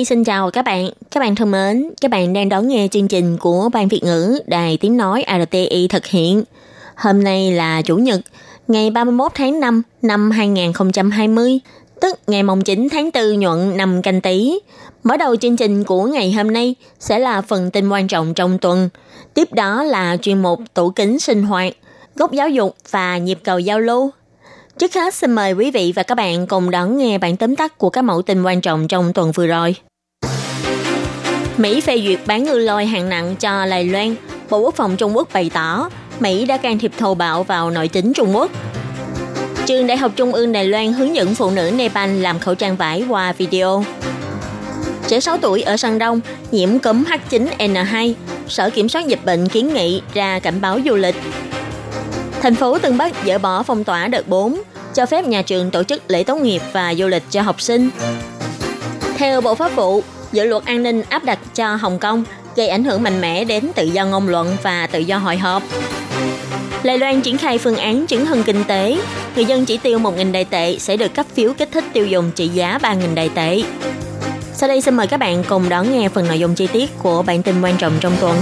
Nhi xin chào các bạn. Các bạn thân mến, các bạn đang đón nghe chương trình của Ban Việt ngữ Đài Tiếng Nói RTI thực hiện. Hôm nay là Chủ nhật, ngày 31 tháng 5 năm 2020, tức ngày mùng 9 tháng 4 nhuận năm canh tí. Mở đầu chương trình của ngày hôm nay sẽ là phần tin quan trọng trong tuần. Tiếp đó là chuyên mục tủ kính sinh hoạt, góc giáo dục và nhịp cầu giao lưu. Trước hết xin mời quý vị và các bạn cùng đón nghe bản tóm tắt của các mẫu tin quan trọng trong tuần vừa rồi. Mỹ phê duyệt bán ngư lôi hạng nặng cho Đài Loan. Bộ Quốc phòng Trung Quốc bày tỏ Mỹ đã can thiệp thô bạo vào nội chính Trung Quốc. Trường Đại học Trung ương Đài Loan hướng dẫn phụ nữ Nepal làm khẩu trang vải qua video. Trẻ 6 tuổi ở Sơn Đông nhiễm cúm H9N2, Sở Kiểm soát Dịch bệnh kiến nghị ra cảnh báo du lịch. Thành phố Tân Bắc dỡ bỏ phong tỏa đợt 4, cho phép nhà trường tổ chức lễ tốt nghiệp và du lịch cho học sinh. Theo Bộ Pháp vụ, dự luật an ninh áp đặt cho Hồng Kông gây ảnh hưởng mạnh mẽ đến tự do ngôn luận và tự do hội họp. Đài Loan triển khai phương án chứng hưng kinh tế, người dân chỉ tiêu 1.000 đại tệ sẽ được cấp phiếu kích thích tiêu dùng trị giá 3.000 đại tệ. Sau đây xin mời các bạn cùng đón nghe phần nội dung chi tiết của bản tin quan trọng trong tuần.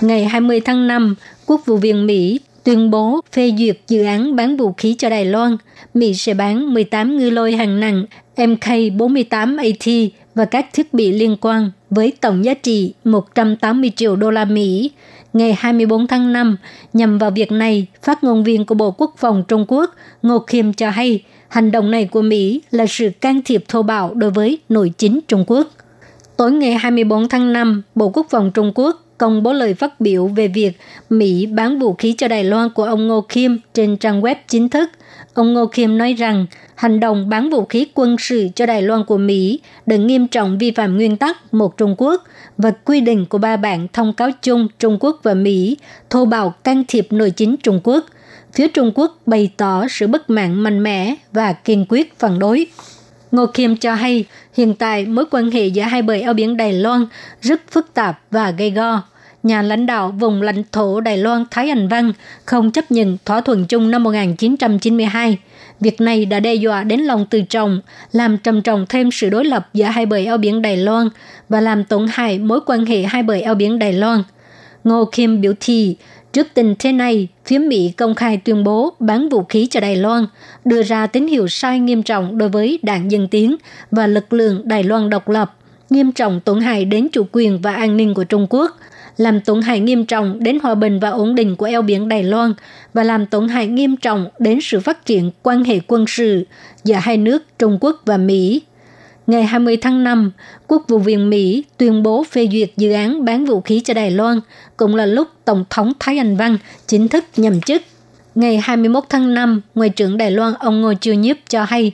Ngày 20 tháng 5, Quốc vụ viện Mỹ tuyên bố phê duyệt dự án bán vũ khí cho Đài Loan. Mỹ sẽ bán 18 ngư lôi hàng nặng MK-48AT và các thiết bị liên quan với tổng giá trị 180 triệu đô la Mỹ. Ngày 24 tháng 5, nhằm vào việc này, phát ngôn viên của Bộ Quốc phòng Trung Quốc Ngô Khiêm cho hay hành động này của Mỹ là sự can thiệp thô bạo đối với nội chính Trung Quốc. Tối ngày 24 tháng 5, Bộ Quốc phòng Trung Quốc công bố lời phát biểu về việc Mỹ bán vũ khí cho Đài Loan của ông Ngô Kim trên trang web chính thức. Ông Ngô Kim nói rằng hành động bán vũ khí quân sự cho Đài Loan của Mỹ đã nghiêm trọng vi phạm nguyên tắc một Trung Quốc và quy định của ba bản thông cáo chung Trung Quốc và Mỹ thô bạo, can thiệp nội chính Trung Quốc. Phía Trung Quốc bày tỏ sự bất mãn mạnh mẽ và kiên quyết phản đối. Ngô Kim cho hay hiện tại mối quan hệ giữa hai bờ eo biển Đài Loan rất phức tạp và gây go. Nhà lãnh đạo vùng lãnh thổ Đài Loan Thái Anh Văn không chấp nhận thỏa thuận chung năm 1992. Việc này đã đe dọa đến lòng từ trọng, làm trầm trọng thêm sự đối lập giữa hai bờ eo biển Đài Loan và làm tổn hại mối quan hệ hai bờ eo biển Đài Loan. Ngô Kim biểu thị, Trước tình thế này, phía Mỹ công khai tuyên bố bán vũ khí cho Đài Loan, đưa ra tín hiệu sai nghiêm trọng đối với đảng Dân Tiến và lực lượng Đài Loan độc lập, nghiêm trọng tổn hại đến chủ quyền và an ninh của Trung Quốc, làm tổn hại nghiêm trọng đến hòa bình và ổn định của eo biển Đài Loan và làm tổn hại nghiêm trọng đến sự phát triển quan hệ quân sự giữa hai nước Trung Quốc và Mỹ ngày 20 tháng 5, Quốc vụ viện Mỹ tuyên bố phê duyệt dự án bán vũ khí cho Đài Loan, cũng là lúc Tổng thống Thái Anh Văn chính thức nhậm chức. Ngày 21 tháng 5, Ngoại trưởng Đài Loan ông Ngô Chiêu Nhiếp cho hay,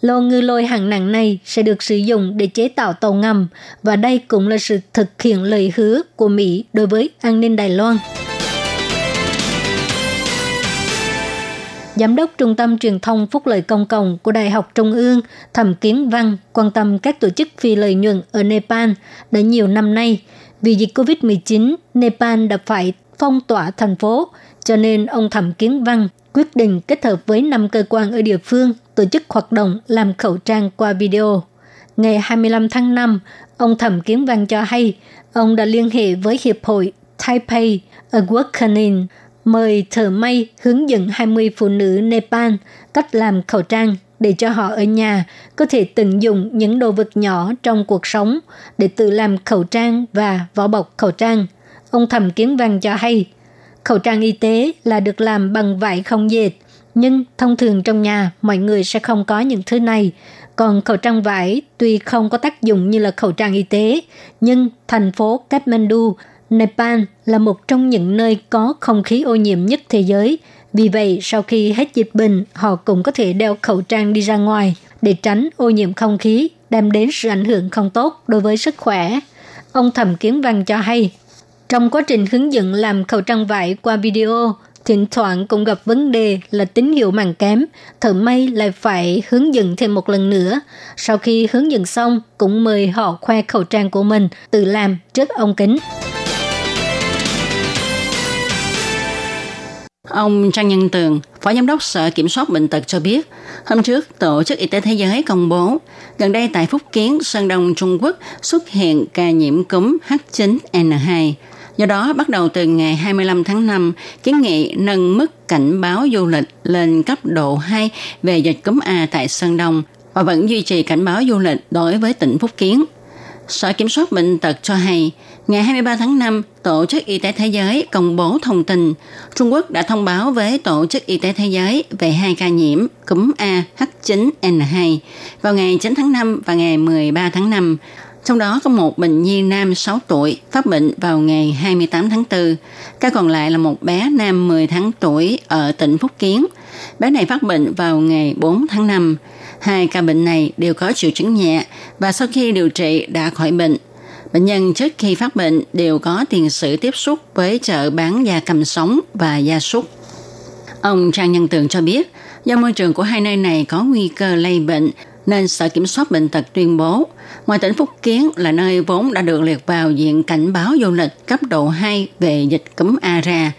lô ngư lôi hạng nặng này sẽ được sử dụng để chế tạo tàu ngầm và đây cũng là sự thực hiện lời hứa của Mỹ đối với an ninh Đài Loan. Giám đốc Trung tâm Truyền thông Phúc lợi Công cộng của Đại học Trung ương Thẩm Kiến Văn quan tâm các tổ chức phi lợi nhuận ở Nepal đã nhiều năm nay. Vì dịch COVID-19, Nepal đã phải phong tỏa thành phố, cho nên ông Thẩm Kiến Văn quyết định kết hợp với năm cơ quan ở địa phương tổ chức hoạt động làm khẩu trang qua video. Ngày 25 tháng 5, ông Thẩm Kiến Văn cho hay ông đã liên hệ với Hiệp hội Taipei Awakening mời thợ may hướng dẫn 20 phụ nữ Nepal cách làm khẩu trang để cho họ ở nhà có thể tận dụng những đồ vật nhỏ trong cuộc sống để tự làm khẩu trang và vỏ bọc khẩu trang. Ông Thẩm Kiến Văn cho hay, khẩu trang y tế là được làm bằng vải không dệt, nhưng thông thường trong nhà mọi người sẽ không có những thứ này. Còn khẩu trang vải tuy không có tác dụng như là khẩu trang y tế, nhưng thành phố Kathmandu Nepal là một trong những nơi có không khí ô nhiễm nhất thế giới. Vì vậy, sau khi hết dịch bệnh, họ cũng có thể đeo khẩu trang đi ra ngoài để tránh ô nhiễm không khí, đem đến sự ảnh hưởng không tốt đối với sức khỏe. Ông Thẩm Kiến Văn cho hay, trong quá trình hướng dẫn làm khẩu trang vải qua video, thỉnh thoảng cũng gặp vấn đề là tín hiệu màng kém, thợ may lại phải hướng dẫn thêm một lần nữa. Sau khi hướng dẫn xong, cũng mời họ khoe khẩu trang của mình tự làm trước ông kính. Ông Trang Nhân Tường, Phó Giám đốc Sở Kiểm soát Bệnh tật cho biết, hôm trước Tổ chức Y tế Thế giới công bố, gần đây tại Phúc Kiến, Sơn Đông Trung Quốc xuất hiện ca nhiễm cúm H9N2. Do đó, bắt đầu từ ngày 25 tháng 5, kiến nghị nâng mức cảnh báo du lịch lên cấp độ 2 về dịch cúm A tại Sơn Đông và vẫn duy trì cảnh báo du lịch đối với tỉnh Phúc Kiến. Sở Kiểm soát Bệnh tật cho hay, ngày 23 tháng 5, Tổ chức Y tế Thế giới công bố thông tin Trung Quốc đã thông báo với Tổ chức Y tế Thế giới về hai ca nhiễm cúm A H9N2 vào ngày 9 tháng 5 và ngày 13 tháng 5. Trong đó có một bệnh nhi nam 6 tuổi phát bệnh vào ngày 28 tháng 4. Ca còn lại là một bé nam 10 tháng tuổi ở tỉnh Phúc Kiến. Bé này phát bệnh vào ngày 4 tháng 5. Hai ca bệnh này đều có triệu chứng nhẹ và sau khi điều trị đã khỏi bệnh. Bệnh nhân trước khi phát bệnh đều có tiền sử tiếp xúc với chợ bán da cầm sống và da súc. Ông Trang Nhân Tường cho biết, do môi trường của hai nơi này có nguy cơ lây bệnh, nên Sở Kiểm soát Bệnh tật tuyên bố, ngoài tỉnh Phúc Kiến là nơi vốn đã được liệt vào diện cảnh báo du lịch cấp độ 2 về dịch cúm A ra,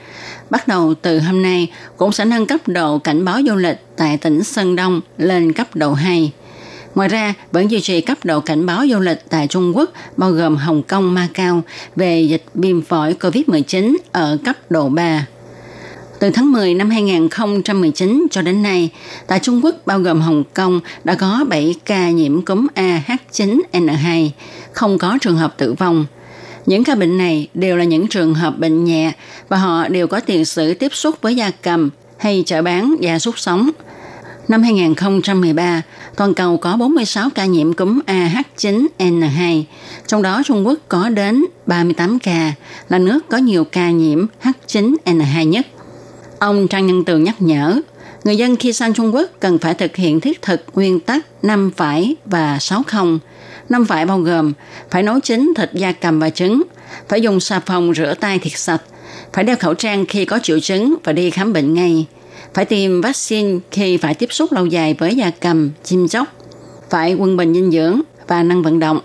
bắt đầu từ hôm nay cũng sẽ nâng cấp độ cảnh báo du lịch tại tỉnh Sơn Đông lên cấp độ 2. Ngoài ra, vẫn duy trì cấp độ cảnh báo du lịch tại Trung Quốc, bao gồm Hồng Kông, Macau, về dịch viêm phổi COVID-19 ở cấp độ 3. Từ tháng 10 năm 2019 cho đến nay, tại Trung Quốc bao gồm Hồng Kông đã có 7 ca nhiễm cúm AH9N2, không có trường hợp tử vong. Những ca bệnh này đều là những trường hợp bệnh nhẹ và họ đều có tiền sử tiếp xúc với da cầm hay chợ bán gia súc sống. Năm 2013, toàn cầu có 46 ca nhiễm cúm AH9N2, trong đó Trung Quốc có đến 38 ca, là nước có nhiều ca nhiễm H9N2 nhất. Ông Trang Nhân Tường nhắc nhở, người dân khi sang Trung Quốc cần phải thực hiện thiết thực nguyên tắc 5 phải và 6 không. 5 phải bao gồm phải nấu chín thịt da cầm và trứng, phải dùng xà phòng rửa tay thiệt sạch, phải đeo khẩu trang khi có triệu chứng và đi khám bệnh ngay, phải tiêm vaccine khi phải tiếp xúc lâu dài với da cầm, chim chóc, phải quân bình dinh dưỡng và năng vận động.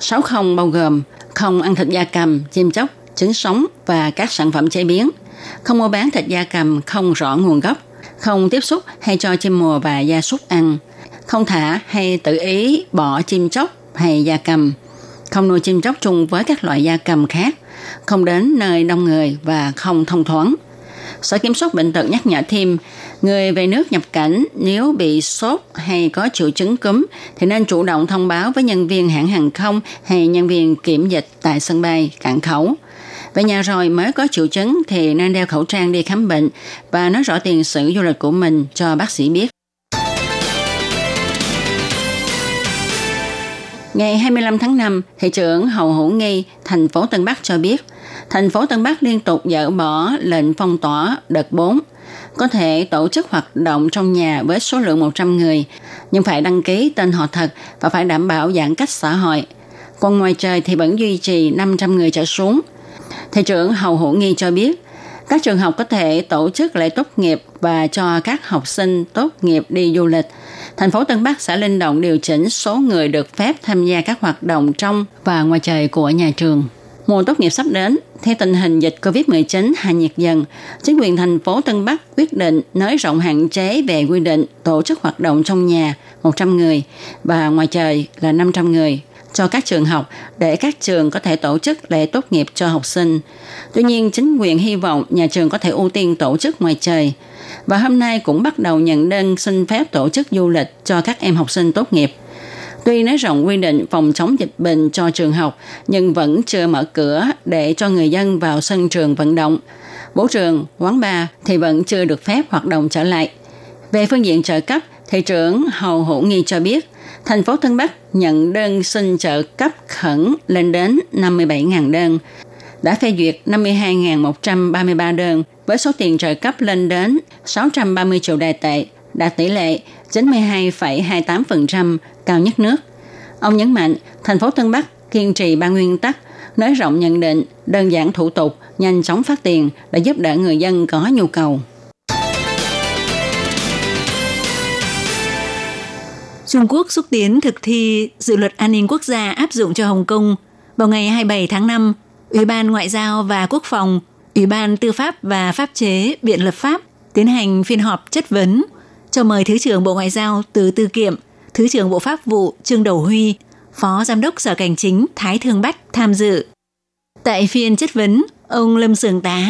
6 không bao gồm không ăn thịt da cầm, chim chóc, trứng sống và các sản phẩm chế biến – không mua bán thịt da cầm không rõ nguồn gốc, không tiếp xúc hay cho chim mùa và gia súc ăn, không thả hay tự ý bỏ chim chóc hay gia cầm, không nuôi chim chóc chung với các loại gia cầm khác, không đến nơi đông người và không thông thoáng. Sở Kiểm soát Bệnh tật nhắc nhở thêm, người về nước nhập cảnh nếu bị sốt hay có triệu chứng cúm thì nên chủ động thông báo với nhân viên hãng hàng không hay nhân viên kiểm dịch tại sân bay, cảng khẩu – về nhà rồi mới có triệu chứng thì nên đeo khẩu trang đi khám bệnh và nói rõ tiền sử du lịch của mình cho bác sĩ biết. Ngày 25 tháng 5, thị trưởng Hầu Hữu Nghi, thành phố Tân Bắc cho biết, thành phố Tân Bắc liên tục dỡ bỏ lệnh phong tỏa đợt 4, có thể tổ chức hoạt động trong nhà với số lượng 100 người, nhưng phải đăng ký tên họ thật và phải đảm bảo giãn cách xã hội. Còn ngoài trời thì vẫn duy trì 500 người trở xuống – Thị trưởng Hầu Hữu Nghi cho biết, các trường học có thể tổ chức lễ tốt nghiệp và cho các học sinh tốt nghiệp đi du lịch. Thành phố Tân Bắc sẽ linh động điều chỉnh số người được phép tham gia các hoạt động trong và ngoài trời của nhà trường. Mùa tốt nghiệp sắp đến, theo tình hình dịch COVID-19 hạ nhiệt dần, chính quyền thành phố Tân Bắc quyết định nới rộng hạn chế về quy định tổ chức hoạt động trong nhà 100 người và ngoài trời là 500 người cho các trường học để các trường có thể tổ chức lễ tốt nghiệp cho học sinh. Tuy nhiên, chính quyền hy vọng nhà trường có thể ưu tiên tổ chức ngoài trời. Và hôm nay cũng bắt đầu nhận đơn xin phép tổ chức du lịch cho các em học sinh tốt nghiệp. Tuy nới rộng quy định phòng chống dịch bệnh cho trường học, nhưng vẫn chưa mở cửa để cho người dân vào sân trường vận động. Vũ trường, quán bar thì vẫn chưa được phép hoạt động trở lại. Về phương diện trợ cấp, thị trưởng Hầu Hữu Nghi cho biết, thành phố Tân Bắc nhận đơn xin trợ cấp khẩn lên đến 57.000 đơn. đã phê duyệt 52.133 đơn với số tiền trợ cấp lên đến 630 triệu đài tệ, đạt tỷ lệ 92,28%, cao nhất nước. Ông nhấn mạnh, thành phố Tân Bắc kiên trì ba nguyên tắc, nới rộng nhận định, đơn giản thủ tục, nhanh chóng phát tiền để giúp đỡ người dân có nhu cầu. Trung Quốc xúc tiến thực thi dự luật an ninh quốc gia áp dụng cho Hồng Kông. Vào ngày 27 tháng 5, Ủy ban Ngoại giao và Quốc phòng, Ủy ban Tư pháp và Pháp chế Viện Lập pháp tiến hành phiên họp chất vấn cho mời Thứ trưởng Bộ Ngoại giao Từ Tư Kiệm, Thứ trưởng Bộ Pháp vụ Trương Đầu Huy, Phó Giám đốc Sở Cảnh chính Thái Thương Bách tham dự. Tại phiên chất vấn, ông Lâm Sường Tá,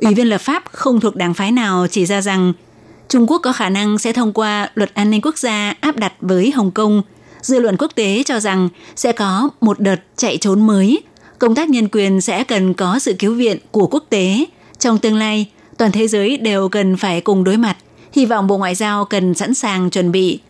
Ủy viên lập pháp không thuộc đảng phái nào chỉ ra rằng Trung Quốc có khả năng sẽ thông qua luật an ninh quốc gia áp đặt với Hồng Kông. Dư luận quốc tế cho rằng sẽ có một đợt chạy trốn mới. Công tác nhân quyền sẽ cần có sự cứu viện của quốc tế. Trong tương lai, toàn thế giới đều cần phải cùng đối mặt. Hy vọng Bộ Ngoại giao cần sẵn sàng chuẩn bị.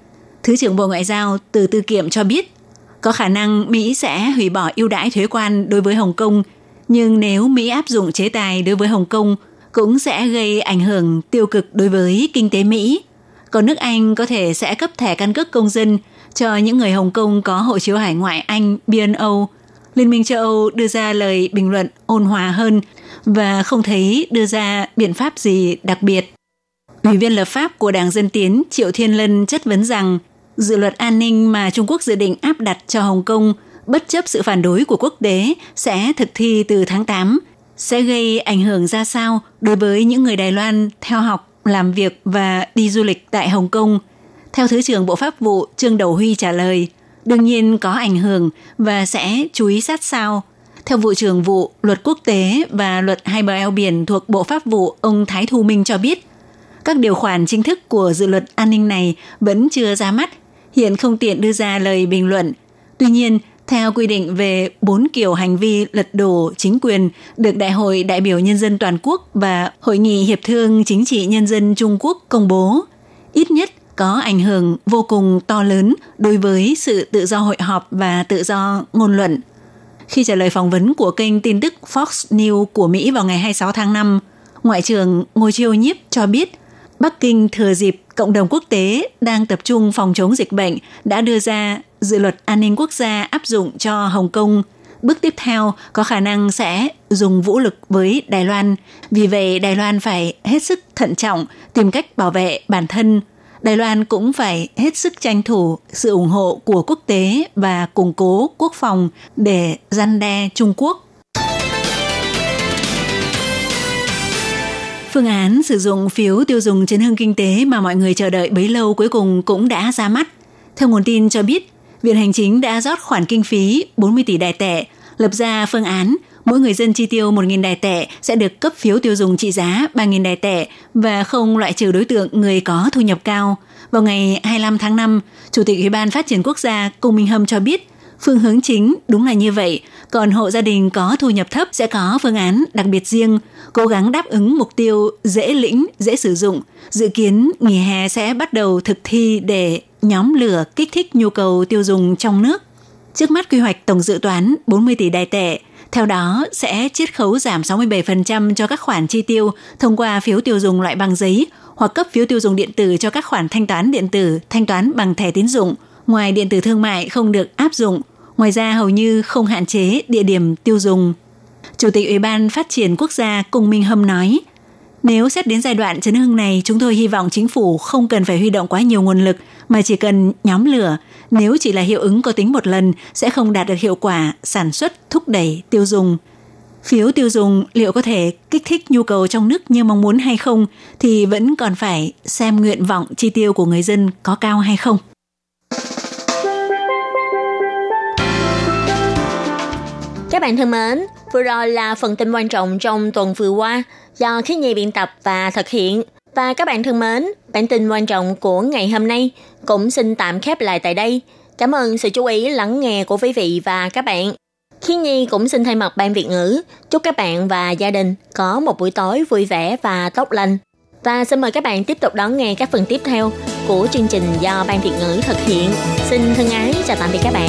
Thứ trưởng Bộ Ngoại giao Từ Tư Kiệm cho biết, có khả năng Mỹ sẽ hủy bỏ ưu đãi thuế quan đối với Hồng Kông, nhưng nếu Mỹ áp dụng chế tài đối với Hồng Kông – cũng sẽ gây ảnh hưởng tiêu cực đối với kinh tế Mỹ. Còn nước Anh có thể sẽ cấp thẻ căn cước công dân cho những người Hồng Kông có hộ chiếu hải ngoại Anh BNO. Liên minh châu Âu đưa ra lời bình luận ôn hòa hơn và không thấy đưa ra biện pháp gì đặc biệt. Ủy viên lập pháp của Đảng Dân Tiến Triệu Thiên Lân chất vấn rằng dự luật an ninh mà Trung Quốc dự định áp đặt cho Hồng Kông bất chấp sự phản đối của quốc tế sẽ thực thi từ tháng 8 sẽ gây ảnh hưởng ra sao đối với những người Đài Loan theo học, làm việc và đi du lịch tại Hồng Kông? Theo Thứ trưởng Bộ Pháp vụ Trương Đầu Huy trả lời, đương nhiên có ảnh hưởng và sẽ chú ý sát sao. Theo vụ trưởng vụ luật quốc tế và luật hai bờ eo biển thuộc Bộ Pháp vụ, ông Thái Thu Minh cho biết, các điều khoản chính thức của dự luật an ninh này vẫn chưa ra mắt, hiện không tiện đưa ra lời bình luận. Tuy nhiên, theo quy định về bốn kiểu hành vi lật đổ chính quyền được Đại hội đại biểu nhân dân toàn quốc và Hội nghị hiệp thương chính trị nhân dân Trung Quốc công bố, ít nhất có ảnh hưởng vô cùng to lớn đối với sự tự do hội họp và tự do ngôn luận. Khi trả lời phỏng vấn của kênh tin tức Fox News của Mỹ vào ngày 26 tháng 5, Ngoại trưởng Ngô Chiêu Nhiếp cho biết Bắc Kinh thừa dịp cộng đồng quốc tế đang tập trung phòng chống dịch bệnh đã đưa ra dự luật an ninh quốc gia áp dụng cho Hồng Kông. Bước tiếp theo có khả năng sẽ dùng vũ lực với Đài Loan. Vì vậy, Đài Loan phải hết sức thận trọng, tìm cách bảo vệ bản thân. Đài Loan cũng phải hết sức tranh thủ sự ủng hộ của quốc tế và củng cố quốc phòng để gian đe Trung Quốc. Phương án sử dụng phiếu tiêu dùng chấn hưng kinh tế mà mọi người chờ đợi bấy lâu cuối cùng cũng đã ra mắt. Theo nguồn tin cho biết, Viện Hành Chính đã rót khoản kinh phí 40 tỷ đài tệ, lập ra phương án mỗi người dân chi tiêu 1.000 đài tệ sẽ được cấp phiếu tiêu dùng trị giá 3.000 đài tệ và không loại trừ đối tượng người có thu nhập cao. Vào ngày 25 tháng 5, Chủ tịch Ủy ban Phát triển Quốc gia Cung Minh Hâm cho biết, phương hướng chính đúng là như vậy, còn hộ gia đình có thu nhập thấp sẽ có phương án đặc biệt riêng, cố gắng đáp ứng mục tiêu dễ lĩnh, dễ sử dụng. Dự kiến nghỉ hè sẽ bắt đầu thực thi để nhóm lửa kích thích nhu cầu tiêu dùng trong nước. Trước mắt quy hoạch tổng dự toán 40 tỷ đài tệ, theo đó sẽ chiết khấu giảm 67% cho các khoản chi tiêu thông qua phiếu tiêu dùng loại bằng giấy hoặc cấp phiếu tiêu dùng điện tử cho các khoản thanh toán điện tử, thanh toán bằng thẻ tín dụng. Ngoài điện tử thương mại không được áp dụng, ngoài ra hầu như không hạn chế địa điểm tiêu dùng. Chủ tịch Ủy ban Phát triển Quốc gia Cung Minh Hâm nói, nếu xét đến giai đoạn chấn hưng này, chúng tôi hy vọng chính phủ không cần phải huy động quá nhiều nguồn lực mà chỉ cần nhóm lửa. Nếu chỉ là hiệu ứng có tính một lần sẽ không đạt được hiệu quả sản xuất, thúc đẩy, tiêu dùng. Phiếu tiêu dùng liệu có thể kích thích nhu cầu trong nước như mong muốn hay không thì vẫn còn phải xem nguyện vọng chi tiêu của người dân có cao hay không. Các bạn thân mến, vừa rồi là phần tin quan trọng trong tuần vừa qua do khí nhi biên tập và thực hiện. Và các bạn thân mến, bản tin quan trọng của ngày hôm nay cũng xin tạm khép lại tại đây. Cảm ơn sự chú ý lắng nghe của quý vị và các bạn. Khi Nhi cũng xin thay mặt ban Việt ngữ chúc các bạn và gia đình có một buổi tối vui vẻ và tốt lành. Và xin mời các bạn tiếp tục đón nghe các phần tiếp theo của chương trình do ban Việt ngữ thực hiện. Xin thân ái chào tạm biệt các bạn.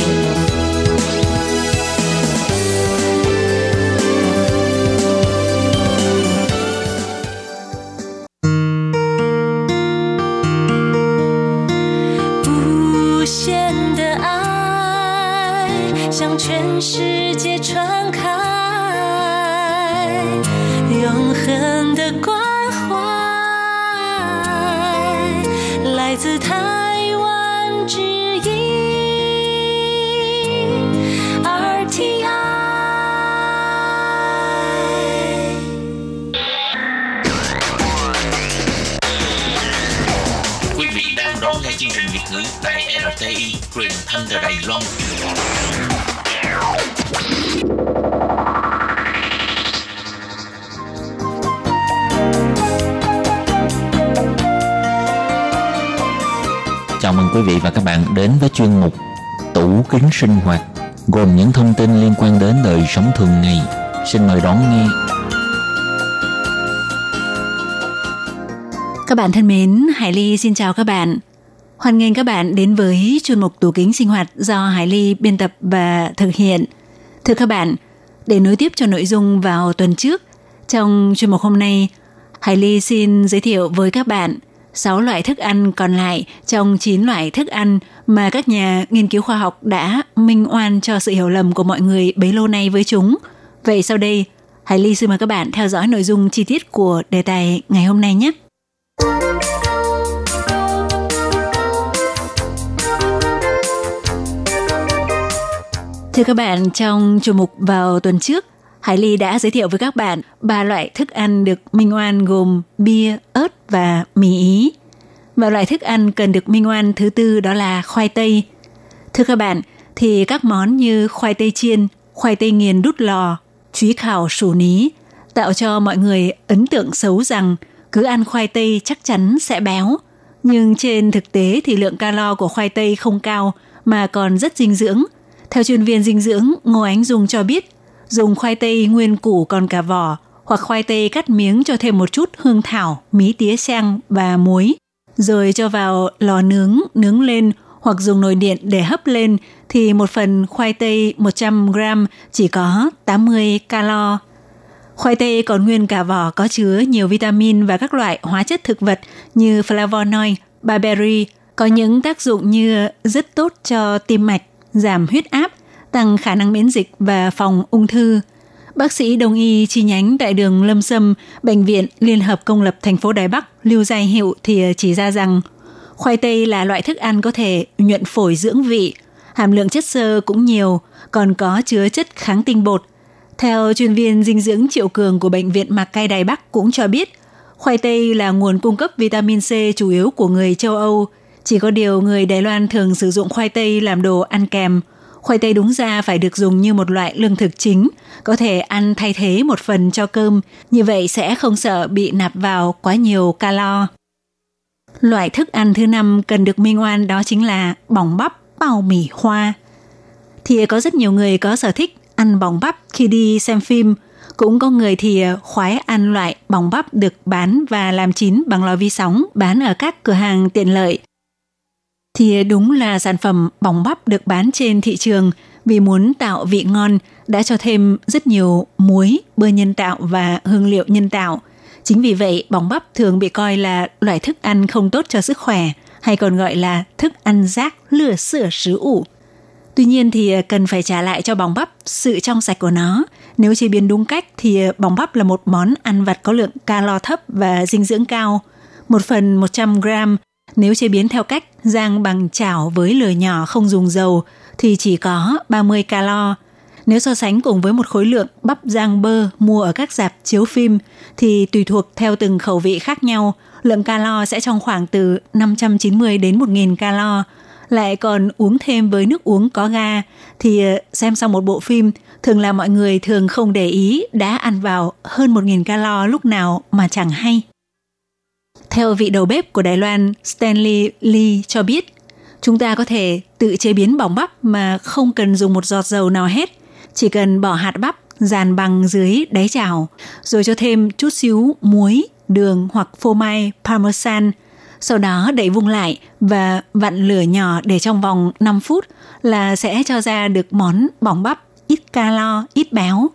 Quý vị và các bạn đến với chuyên mục Tủ kính sinh hoạt gồm những thông tin liên quan đến đời sống thường ngày. Xin mời đón nghe. Các bạn thân mến, Hải Ly xin chào các bạn. Hoan nghênh các bạn đến với chuyên mục tủ kính sinh hoạt do Hải Ly biên tập và thực hiện. Thưa các bạn, để nối tiếp cho nội dung vào tuần trước, trong chuyên mục hôm nay, Hải Ly xin giới thiệu với các bạn 6 loại thức ăn còn lại trong 9 loại thức ăn mà các nhà nghiên cứu khoa học đã minh oan cho sự hiểu lầm của mọi người bấy lâu nay với chúng. Vậy sau đây, Hải Ly xin mời các bạn theo dõi nội dung chi tiết của đề tài ngày hôm nay nhé. Thưa các bạn, trong chủ mục vào tuần trước, Hải Ly đã giới thiệu với các bạn ba loại thức ăn được minh oan gồm bia, ớt và mì ý. Và loại thức ăn cần được minh oan thứ tư đó là khoai tây. Thưa các bạn, thì các món như khoai tây chiên, khoai tây nghiền đút lò, chúy khảo sủ ní tạo cho mọi người ấn tượng xấu rằng cứ ăn khoai tây chắc chắn sẽ béo. Nhưng trên thực tế thì lượng calo của khoai tây không cao mà còn rất dinh dưỡng. Theo chuyên viên dinh dưỡng Ngô Ánh Dung cho biết, dùng khoai tây nguyên củ còn cả vỏ hoặc khoai tây cắt miếng cho thêm một chút hương thảo, mí tía xăng và muối, rồi cho vào lò nướng, nướng lên hoặc dùng nồi điện để hấp lên thì một phần khoai tây 100 gram chỉ có 80 calo. Khoai tây còn nguyên cả vỏ có chứa nhiều vitamin và các loại hóa chất thực vật như flavonoid, barberry có những tác dụng như rất tốt cho tim mạch, giảm huyết áp, tăng khả năng miễn dịch và phòng ung thư. Bác sĩ đồng y chi nhánh tại đường Lâm Sâm, Bệnh viện Liên hợp Công lập thành phố Đài Bắc, Lưu Giai Hiệu thì chỉ ra rằng khoai tây là loại thức ăn có thể nhuận phổi dưỡng vị, hàm lượng chất xơ cũng nhiều, còn có chứa chất kháng tinh bột. Theo chuyên viên dinh dưỡng Triệu Cường của Bệnh viện Mạc Cai Đài Bắc cũng cho biết, khoai tây là nguồn cung cấp vitamin C chủ yếu của người châu Âu. Chỉ có điều người Đài Loan thường sử dụng khoai tây làm đồ ăn kèm. Khoai tây đúng ra phải được dùng như một loại lương thực chính, có thể ăn thay thế một phần cho cơm, như vậy sẽ không sợ bị nạp vào quá nhiều calo. Loại thức ăn thứ năm cần được minh oan đó chính là bỏng bắp, bao mì hoa. Thì có rất nhiều người có sở thích ăn bỏng bắp khi đi xem phim, cũng có người thì khoái ăn loại bỏng bắp được bán và làm chín bằng lò vi sóng bán ở các cửa hàng tiện lợi. Thì đúng là sản phẩm bóng bắp được bán trên thị trường vì muốn tạo vị ngon đã cho thêm rất nhiều muối, bơ nhân tạo và hương liệu nhân tạo. Chính vì vậy, bóng bắp thường bị coi là loại thức ăn không tốt cho sức khỏe, hay còn gọi là thức ăn rác lừa sửa sứ ủ. Tuy nhiên thì à, cần phải trả lại cho bóng bắp sự trong sạch của nó. Nếu chế biến đúng cách thì à, bóng bắp là một món ăn vặt có lượng calo thấp và dinh dưỡng cao. Một phần 100 gram nếu chế biến theo cách rang bằng chảo với lửa nhỏ không dùng dầu thì chỉ có 30 calo. Nếu so sánh cùng với một khối lượng bắp rang bơ mua ở các dạp chiếu phim thì tùy thuộc theo từng khẩu vị khác nhau, lượng calo sẽ trong khoảng từ 590 đến 1.000 calo. Lại còn uống thêm với nước uống có ga thì ờ, xem xong một bộ phim thường là mọi người thường không để ý đã ăn vào hơn 1.000 calo lúc nào mà chẳng hay. Theo vị đầu bếp của Đài Loan Stanley Lee cho biết, chúng ta có thể tự chế biến bỏng bắp mà không cần dùng một giọt dầu nào hết. Chỉ cần bỏ hạt bắp dàn bằng dưới đáy chảo, rồi cho thêm chút xíu muối, đường hoặc phô mai parmesan. Sau đó đậy vung lại và vặn lửa nhỏ để trong vòng 5 phút là sẽ cho ra được món bỏng bắp ít calo, ít béo.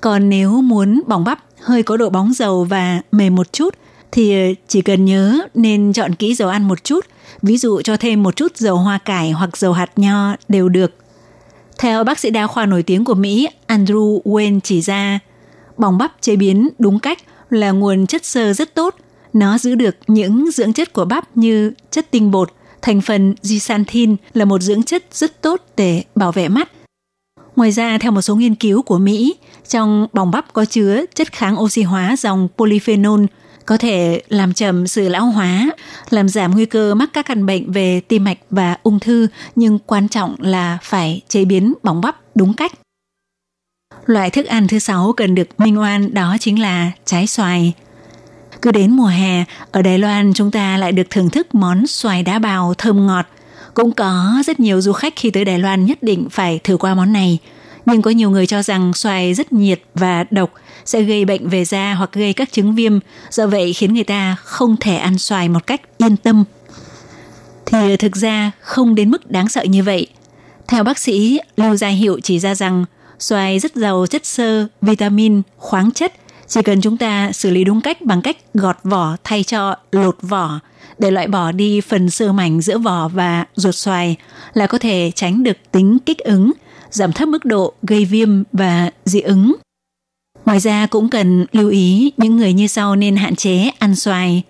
Còn nếu muốn bỏng bắp hơi có độ bóng dầu và mềm một chút thì ờ, chỉ cần nhớ nên chọn kỹ dầu ăn một chút, ví dụ cho thêm một chút dầu hoa cải hoặc dầu hạt nho đều được. Theo bác sĩ đa khoa nổi tiếng của Mỹ Andrew Wayne chỉ ra, bỏng bắp chế biến đúng cách là nguồn chất xơ rất tốt. Nó giữ được những dưỡng chất của bắp như chất tinh bột, thành phần zeaxanthin là một dưỡng chất rất tốt để bảo vệ mắt. Ngoài ra, theo một số nghiên cứu của Mỹ, trong bỏng bắp có chứa chất kháng oxy hóa dòng polyphenol có thể làm chậm sự lão hóa, làm giảm nguy cơ mắc các căn bệnh về tim mạch và ung thư, nhưng quan trọng là phải chế biến bóng bắp đúng cách. Loại thức ăn thứ sáu cần được minh oan đó chính là trái xoài. Cứ đến mùa hè, ở Đài Loan chúng ta lại được thưởng thức món xoài đá bào thơm ngọt. Cũng có rất nhiều du khách khi tới Đài Loan nhất định phải thử qua món này. Nhưng có nhiều người cho rằng xoài rất nhiệt và độc, sẽ gây bệnh về da hoặc gây các chứng viêm, do vậy khiến người ta không thể ăn xoài một cách yên tâm. Thì thực ra không đến mức đáng sợ như vậy. Theo bác sĩ Lưu Gia Hiệu chỉ ra rằng xoài rất giàu chất xơ, vitamin, khoáng chất. Chỉ cần chúng ta xử lý đúng cách bằng cách gọt vỏ thay cho lột vỏ để loại bỏ đi phần sơ mảnh giữa vỏ và ruột xoài là có thể tránh được tính kích ứng, giảm thấp mức độ gây viêm và dị ứng. Ngoài ra cũng cần lưu ý những người như sau nên hạn chế ăn xoài,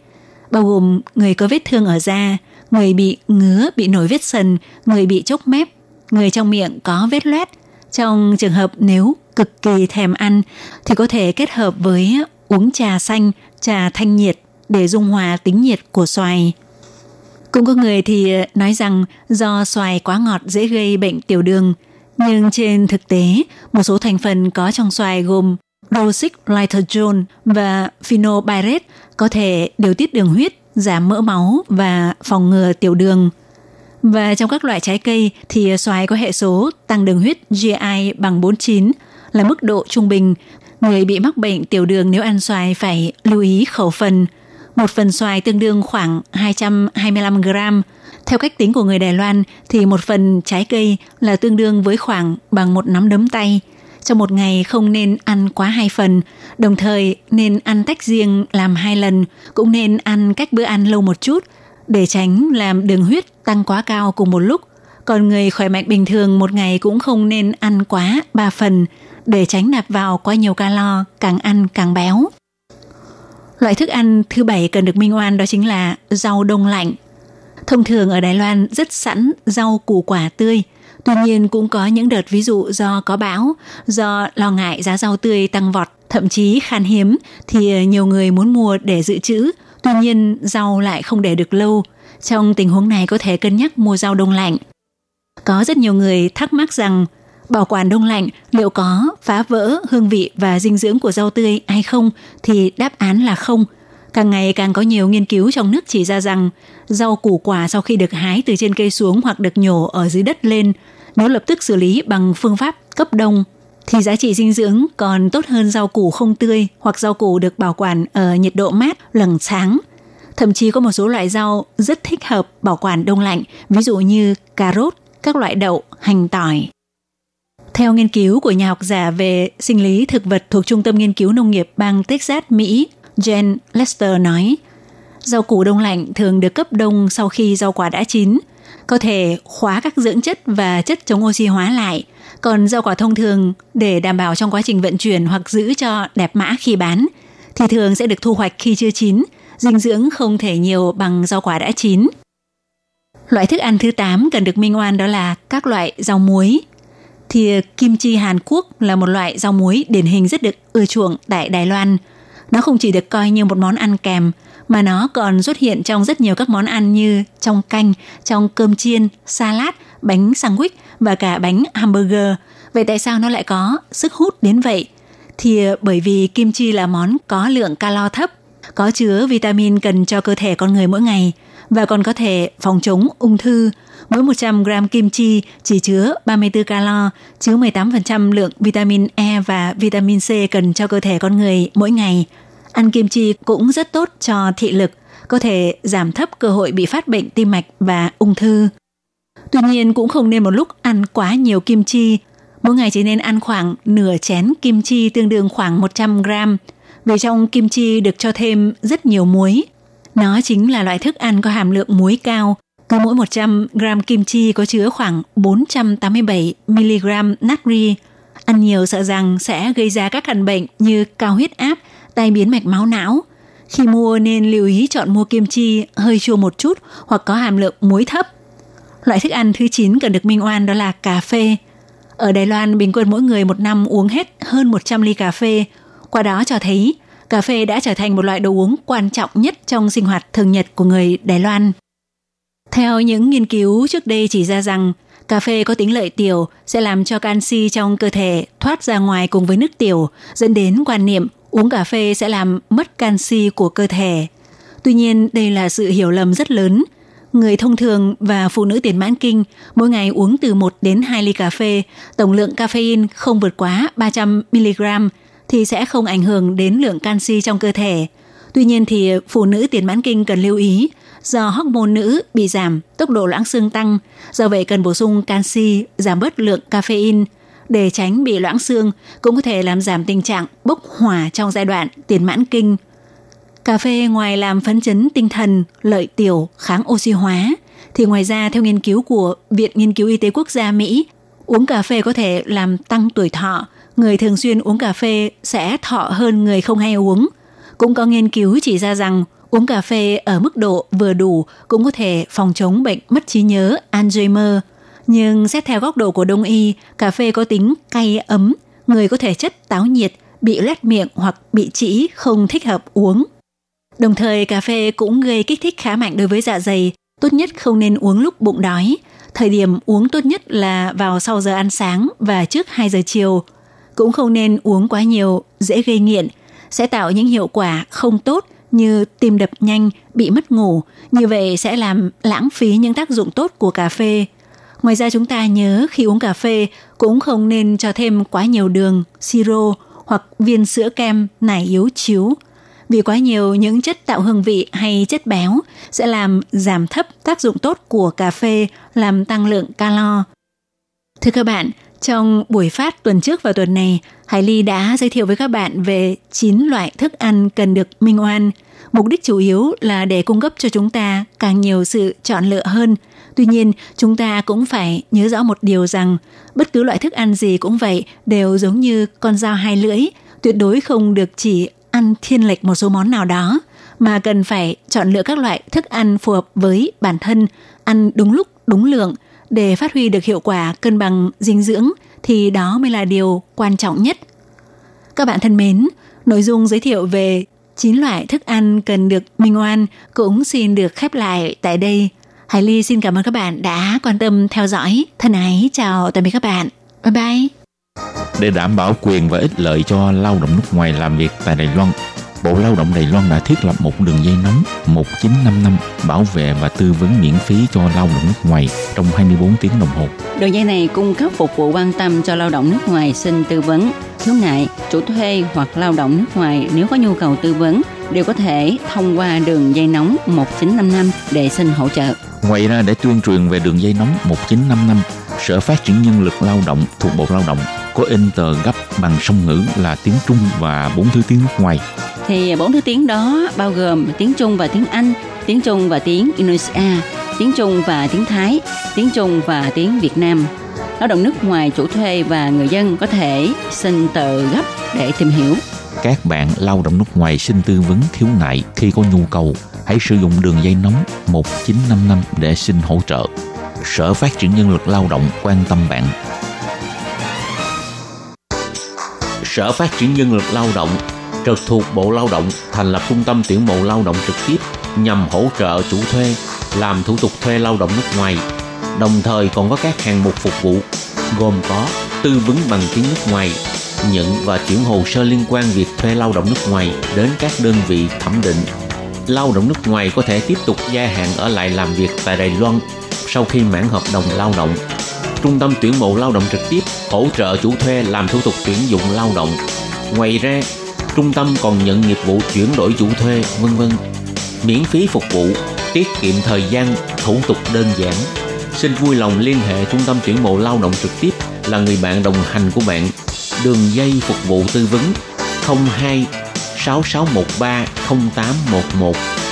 bao gồm người có vết thương ở da, người bị ngứa, bị nổi vết sần, người bị chốc mép, người trong miệng có vết loét. Trong trường hợp nếu cực kỳ thèm ăn thì có thể kết hợp với uống trà xanh, trà thanh nhiệt để dung hòa tính nhiệt của xoài. Cũng có người thì nói rằng do xoài quá ngọt dễ gây bệnh tiểu đường, nhưng trên thực tế, một số thành phần có trong xoài gồm Rosic Lighterjone và Phenobyrate có thể điều tiết đường huyết, giảm mỡ máu và phòng ngừa tiểu đường. Và trong các loại trái cây thì xoài có hệ số tăng đường huyết GI bằng 49 là mức độ trung bình. Người bị mắc bệnh tiểu đường nếu ăn xoài phải lưu ý khẩu phần. Một phần xoài tương đương khoảng 225 gram. Theo cách tính của người Đài Loan thì một phần trái cây là tương đương với khoảng bằng một nắm đấm tay – trong một ngày không nên ăn quá hai phần, đồng thời nên ăn tách riêng làm hai lần, cũng nên ăn cách bữa ăn lâu một chút để tránh làm đường huyết tăng quá cao cùng một lúc. Còn người khỏe mạnh bình thường một ngày cũng không nên ăn quá ba phần để tránh nạp vào quá nhiều calo, càng ăn càng béo. Loại thức ăn thứ bảy cần được minh oan đó chính là rau đông lạnh. Thông thường ở Đài Loan rất sẵn rau củ quả tươi – Tuy nhiên cũng có những đợt ví dụ do có bão, do lo ngại giá rau tươi tăng vọt, thậm chí khan hiếm thì nhiều người muốn mua để dự trữ, tuy nhiên rau lại không để được lâu. Trong tình huống này có thể cân nhắc mua rau đông lạnh. Có rất nhiều người thắc mắc rằng bảo quản đông lạnh liệu có phá vỡ hương vị và dinh dưỡng của rau tươi hay không thì đáp án là không. Càng ngày càng có nhiều nghiên cứu trong nước chỉ ra rằng rau củ quả sau khi được hái từ trên cây xuống hoặc được nhổ ở dưới đất lên nếu lập tức xử lý bằng phương pháp cấp đông thì giá trị dinh dưỡng còn tốt hơn rau củ không tươi hoặc rau củ được bảo quản ở nhiệt độ mát lẳng sáng. Thậm chí có một số loại rau rất thích hợp bảo quản đông lạnh, ví dụ như cà rốt, các loại đậu, hành tỏi. Theo nghiên cứu của nhà học giả về sinh lý thực vật thuộc Trung tâm Nghiên cứu Nông nghiệp bang Texas, Mỹ, Jen Lester nói, rau củ đông lạnh thường được cấp đông sau khi rau quả đã chín – có thể khóa các dưỡng chất và chất chống oxy hóa lại. Còn rau quả thông thường để đảm bảo trong quá trình vận chuyển hoặc giữ cho đẹp mã khi bán thì thường sẽ được thu hoạch khi chưa chín, dinh dưỡng không thể nhiều bằng rau quả đã chín. Loại thức ăn thứ 8 cần được minh oan đó là các loại rau muối. Thì kim chi Hàn Quốc là một loại rau muối điển hình rất được ưa chuộng tại Đài Loan. Nó không chỉ được coi như một món ăn kèm mà nó còn xuất hiện trong rất nhiều các món ăn như trong canh, trong cơm chiên, salad, bánh sandwich và cả bánh hamburger. Vậy tại sao nó lại có sức hút đến vậy? Thì bởi vì kim chi là món có lượng calo thấp, có chứa vitamin cần cho cơ thể con người mỗi ngày và còn có thể phòng chống ung thư. Mỗi 100 gram kim chi chỉ chứa 34 calo, chứa 18% lượng vitamin E và vitamin C cần cho cơ thể con người mỗi ngày – Ăn kim chi cũng rất tốt cho thị lực, có thể giảm thấp cơ hội bị phát bệnh tim mạch và ung thư. Tuy nhiên cũng không nên một lúc ăn quá nhiều kim chi. Mỗi ngày chỉ nên ăn khoảng nửa chén kim chi tương đương khoảng 100 gram. Vì trong kim chi được cho thêm rất nhiều muối. Nó chính là loại thức ăn có hàm lượng muối cao, Cứ mỗi 100 gram kim chi có chứa khoảng 487 mg natri. Ăn nhiều sợ rằng sẽ gây ra các căn bệnh như cao huyết áp, tai biến mạch máu não. Khi mua nên lưu ý chọn mua kim chi hơi chua một chút hoặc có hàm lượng muối thấp. Loại thức ăn thứ 9 cần được minh oan đó là cà phê. Ở Đài Loan, bình quân mỗi người một năm uống hết hơn 100 ly cà phê. Qua đó cho thấy cà phê đã trở thành một loại đồ uống quan trọng nhất trong sinh hoạt thường nhật của người Đài Loan. Theo những nghiên cứu trước đây chỉ ra rằng cà phê có tính lợi tiểu sẽ làm cho canxi trong cơ thể thoát ra ngoài cùng với nước tiểu, dẫn đến quan niệm uống cà phê sẽ làm mất canxi của cơ thể. Tuy nhiên, đây là sự hiểu lầm rất lớn. Người thông thường và phụ nữ tiền mãn kinh mỗi ngày uống từ 1 đến 2 ly cà phê, tổng lượng caffeine không vượt quá 300 mg thì sẽ không ảnh hưởng đến lượng canxi trong cơ thể. Tuy nhiên thì phụ nữ tiền mãn kinh cần lưu ý do hormone nữ bị giảm, tốc độ loãng xương tăng, do vậy cần bổ sung canxi, giảm bớt lượng caffeine để tránh bị loãng xương, cũng có thể làm giảm tình trạng bốc hỏa trong giai đoạn tiền mãn kinh. Cà phê ngoài làm phấn chấn tinh thần, lợi tiểu, kháng oxy hóa, thì ngoài ra theo nghiên cứu của Viện Nghiên cứu Y tế Quốc gia Mỹ, uống cà phê có thể làm tăng tuổi thọ, người thường xuyên uống cà phê sẽ thọ hơn người không hay uống. Cũng có nghiên cứu chỉ ra rằng uống cà phê ở mức độ vừa đủ cũng có thể phòng chống bệnh mất trí nhớ Alzheimer. Nhưng xét theo góc độ của đông y, cà phê có tính cay ấm, người có thể chất táo nhiệt, bị lét miệng hoặc bị trĩ không thích hợp uống. Đồng thời cà phê cũng gây kích thích khá mạnh đối với dạ dày, tốt nhất không nên uống lúc bụng đói. Thời điểm uống tốt nhất là vào sau giờ ăn sáng và trước 2 giờ chiều. Cũng không nên uống quá nhiều, dễ gây nghiện, sẽ tạo những hiệu quả không tốt như tim đập nhanh, bị mất ngủ. Như vậy sẽ làm lãng phí những tác dụng tốt của cà phê. Ngoài ra chúng ta nhớ khi uống cà phê cũng không nên cho thêm quá nhiều đường, siro hoặc viên sữa kem, nải yếu chiếu. Vì quá nhiều những chất tạo hương vị hay chất béo sẽ làm giảm thấp tác dụng tốt của cà phê, làm tăng lượng calo. Thưa các bạn, trong buổi phát tuần trước và tuần này, Hải Ly đã giới thiệu với các bạn về 9 loại thức ăn cần được minh oan. Mục đích chủ yếu là để cung cấp cho chúng ta càng nhiều sự chọn lựa hơn. Tuy nhiên, chúng ta cũng phải nhớ rõ một điều rằng bất cứ loại thức ăn gì cũng vậy đều giống như con dao hai lưỡi, tuyệt đối không được chỉ ăn thiên lệch một số món nào đó mà cần phải chọn lựa các loại thức ăn phù hợp với bản thân, ăn đúng lúc, đúng lượng để phát huy được hiệu quả cân bằng dinh dưỡng thì đó mới là điều quan trọng nhất. Các bạn thân mến, nội dung giới thiệu về 9 loại thức ăn cần được minh oan cũng xin được khép lại tại đây. Hải Ly xin cảm ơn các bạn đã quan tâm theo dõi. Thân ái chào tạm biệt các bạn. Bye bye. Để đảm bảo quyền và ích lợi cho lao động nước ngoài làm việc tại Đài Loan, Bộ Lao động Đài Loan đã thiết lập một đường dây nóng 1955 bảo vệ và tư vấn miễn phí cho lao động nước ngoài trong 24 tiếng đồng hồ. Đường dây này cung cấp phục vụ quan tâm cho lao động nước ngoài xin tư vấn, khiếu nại, chủ thuê hoặc lao động nước ngoài nếu có nhu cầu tư vấn đều có thể thông qua đường dây nóng 1955 để xin hỗ trợ. Ngoài ra để tuyên truyền về đường dây nóng 1955, Sở Phát triển Nhân lực Lao động thuộc Bộ Lao động có in tờ gấp bằng song ngữ là tiếng Trung và bốn thứ tiếng nước ngoài. Thì bốn thứ tiếng đó bao gồm tiếng Trung và tiếng Anh, tiếng Trung và tiếng Indonesia, tiếng Trung và tiếng Thái, tiếng Trung và tiếng Việt Nam. Lao động nước ngoài chủ thuê và người dân có thể xin tờ gấp để tìm hiểu. Các bạn lao động nước ngoài xin tư vấn khiếu nại khi có nhu cầu, hãy sử dụng đường dây nóng 1955 để xin hỗ trợ. Sở Phát triển Nhân lực Lao động quan tâm bạn. Sở Phát triển Nhân lực Lao động trực thuộc Bộ Lao động thành lập trung tâm tuyển mộ lao động trực tiếp nhằm hỗ trợ chủ thuê làm thủ tục thuê lao động nước ngoài. Đồng thời còn có các hạng mục phục vụ gồm có tư vấn bằng tiếng nước ngoài, nhận và chuyển hồ sơ liên quan việc thuê lao động nước ngoài đến các đơn vị thẩm định. Lao động nước ngoài có thể tiếp tục gia hạn ở lại làm việc tại Đài Loan sau khi mãn hợp đồng lao động. Trung tâm tuyển mộ lao động trực tiếp hỗ trợ chủ thuê làm thủ tục tuyển dụng lao động. Ngoài ra, trung tâm còn nhận nghiệp vụ chuyển đổi chủ thuê, vân vân. Miễn phí phục vụ, tiết kiệm thời gian, thủ tục đơn giản. Xin vui lòng liên hệ trung tâm tuyển mộ lao động trực tiếp là người bạn đồng hành của bạn. Đường dây phục vụ tư vấn 02 6613 0811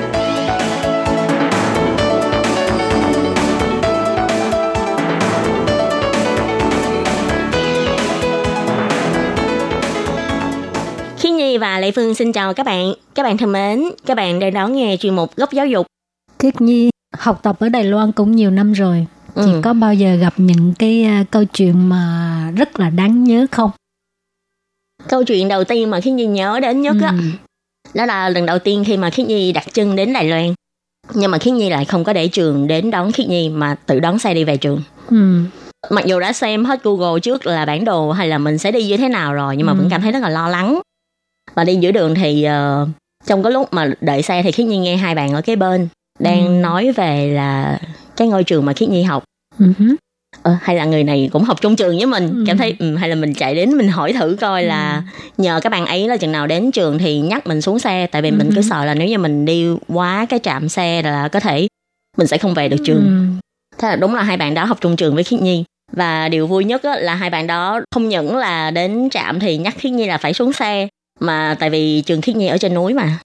Lệ Phương xin chào các bạn. Các bạn thân mến, các bạn đang đón nghe chuyên mục Góc Giáo dục. Khiết Nhi học tập ở Đài Loan cũng nhiều năm rồi. Ừ. Chị có bao giờ gặp những cái à, câu chuyện mà rất là đáng nhớ không? Câu chuyện đầu tiên mà Khiết Nhi nhớ đến nhất á, Ừ. đó là lần đầu tiên khi mà Khiết Nhi đặt chân đến Đài Loan. Nhưng mà Khiết Nhi lại không có để trường đến đón Khiết Nhi mà tự đón xe đi về trường. Ừ. Mặc dù đã xem hết Google trước là bản đồ hay là mình sẽ đi như thế nào rồi nhưng mà Ừ. vẫn cảm thấy rất là lo lắng. Và đi giữa đường thì ờ, trong cái lúc mà đợi xe thì Khiết Nhi nghe hai bạn ở cái bên đang Ừ. nói về là cái ngôi trường mà Khiết Nhi học hứ. ờ, hay là người này cũng học chung trường với mình Ừ. cảm thấy ừ, hay là mình chạy đến mình hỏi thử coi là nhờ các bạn ấy là chừng nào đến trường thì nhắc mình xuống xe tại vì mình Ừ. cứ sợ là nếu như mình đi quá cái trạm xe là có thể mình sẽ không về được trường Ừ. thế là đúng là hai bạn đó học chung trường với khiết nhi và điều vui nhất á, là hai bạn đó không những là đến trạm thì nhắc khiết nhi là phải xuống xe mà tại vì trường khiết nhi ở trên núi mà.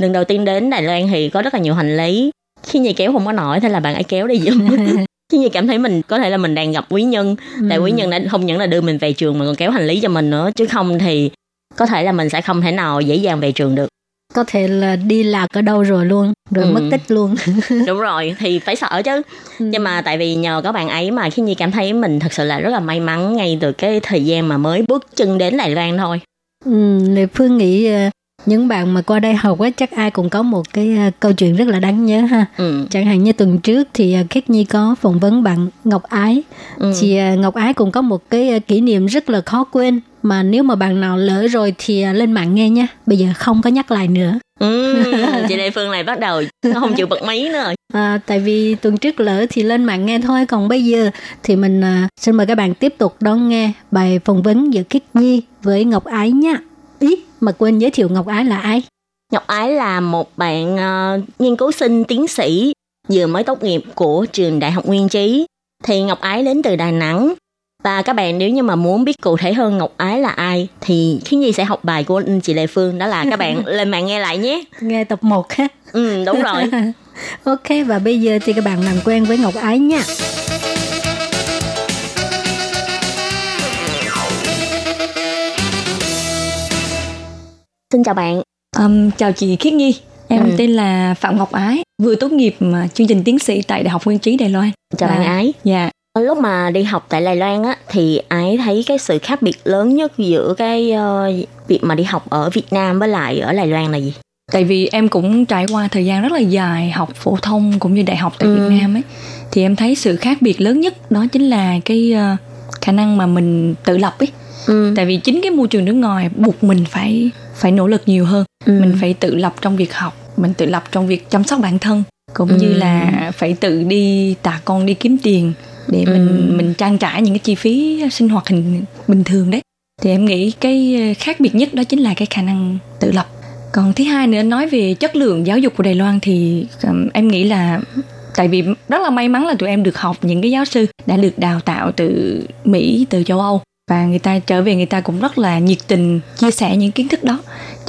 Lần đầu tiên đến đài loan thì có rất là nhiều hành lý. Khiết nhi kéo không có nổi thế là bạn ấy kéo đi giùm. Khiết nhi cảm thấy mình có thể là mình đang gặp quý nhân. Tại quý nhân đã không những là đưa mình về trường mà còn kéo hành lý cho mình nữa. Chứ không thì có thể là mình sẽ không thể nào dễ dàng về trường được. Có thể là đi lạc ở đâu rồi luôn, rồi Ừ. mất tích luôn. đúng rồi thì phải sợ chứ. Ừ. nhưng mà tại vì nhờ các bạn ấy mà khi nhi cảm thấy mình thật sự là rất là may mắn ngay từ cái thời gian mà mới bước chân đến đài loan thôi Ừ, Lệ Phương nghĩ ờ, những bạn mà qua đây học á chắc ai cũng có một cái ờ, câu chuyện rất là đáng nhớ ha. ừ. Chẳng hạn như tuần trước thì ờ, Khiết Nhi có phỏng vấn bạn Ngọc Ái. Ừ. Thì ờ, Ngọc Ái cũng có một cái kỷ niệm rất là khó quên. Mà nếu mà bạn nào lỡ rồi thì lên mạng nghe nha. Bây giờ không có nhắc lại nữa. Ừ. chị Lê Phương này bắt đầu không chịu bật máy nữa rồi À, tại vì tuần trước lỡ thì lên mạng nghe thôi. Còn bây giờ thì mình à, xin mời các bạn tiếp tục đón nghe bài phỏng vấn giữa Khiết Nhi với Ngọc Ái nha. Ý, mà quên giới thiệu Ngọc Ái là ai? Ngọc Ái là một bạn ờ, nghiên cứu sinh tiến sĩ vừa mới tốt nghiệp của trường Đại học Nguyên Trí. Thì Ngọc Ái đến từ Đà Nẵng. Và các bạn nếu như mà muốn biết cụ thể hơn Ngọc Ái là ai thì Khiến Nhi sẽ học bài của chị Lê Phương đó là các bạn lên mạng nghe lại nhé. Nghe tập 1 ha. Ừ đúng rồi. ok và bây giờ thì các bạn làm quen với Ngọc Ái nha. Xin chào bạn. Um, chào chị Khiết Nhi, em Ừ. tên là Phạm Ngọc Ái, vừa tốt nghiệp mà chương trình tiến sĩ tại Đại học Nguyên trí Đài Loan. Chào Và- bạn Ái. Dạ, Lúc mà đi học tại Đài Loan á thì Ái thấy cái sự khác biệt lớn nhất giữa cái ờ, việc mà đi học ở Việt Nam với lại ở Đài Loan là gì? tại vì em cũng trải qua thời gian rất là dài học phổ thông cũng như đại học tại Ừ. Việt Nam ấy, thì em thấy sự khác biệt lớn nhất đó chính là cái ờ, khả năng mà mình tự lập ấy. Ừ. Tại vì chính cái môi trường nước ngoài buộc mình phải phải nỗ lực nhiều hơn, Ừ. mình phải tự lập trong việc học, mình tự lập trong việc chăm sóc bản thân, cũng Ừ. như là phải tự đi tạ con đi kiếm tiền để mình Ừ. mình trang trải những cái chi phí sinh hoạt hình bình thường đấy thì em nghĩ cái khác biệt nhất đó chính là cái khả năng tự lập còn thứ hai nữa nói về chất lượng giáo dục của Đài Loan thì um, em nghĩ là tại vì rất là may mắn là tụi em được học những cái giáo sư đã được đào tạo từ Mỹ từ châu Âu và người ta trở về người ta cũng rất là nhiệt tình chia sẻ những kiến thức đó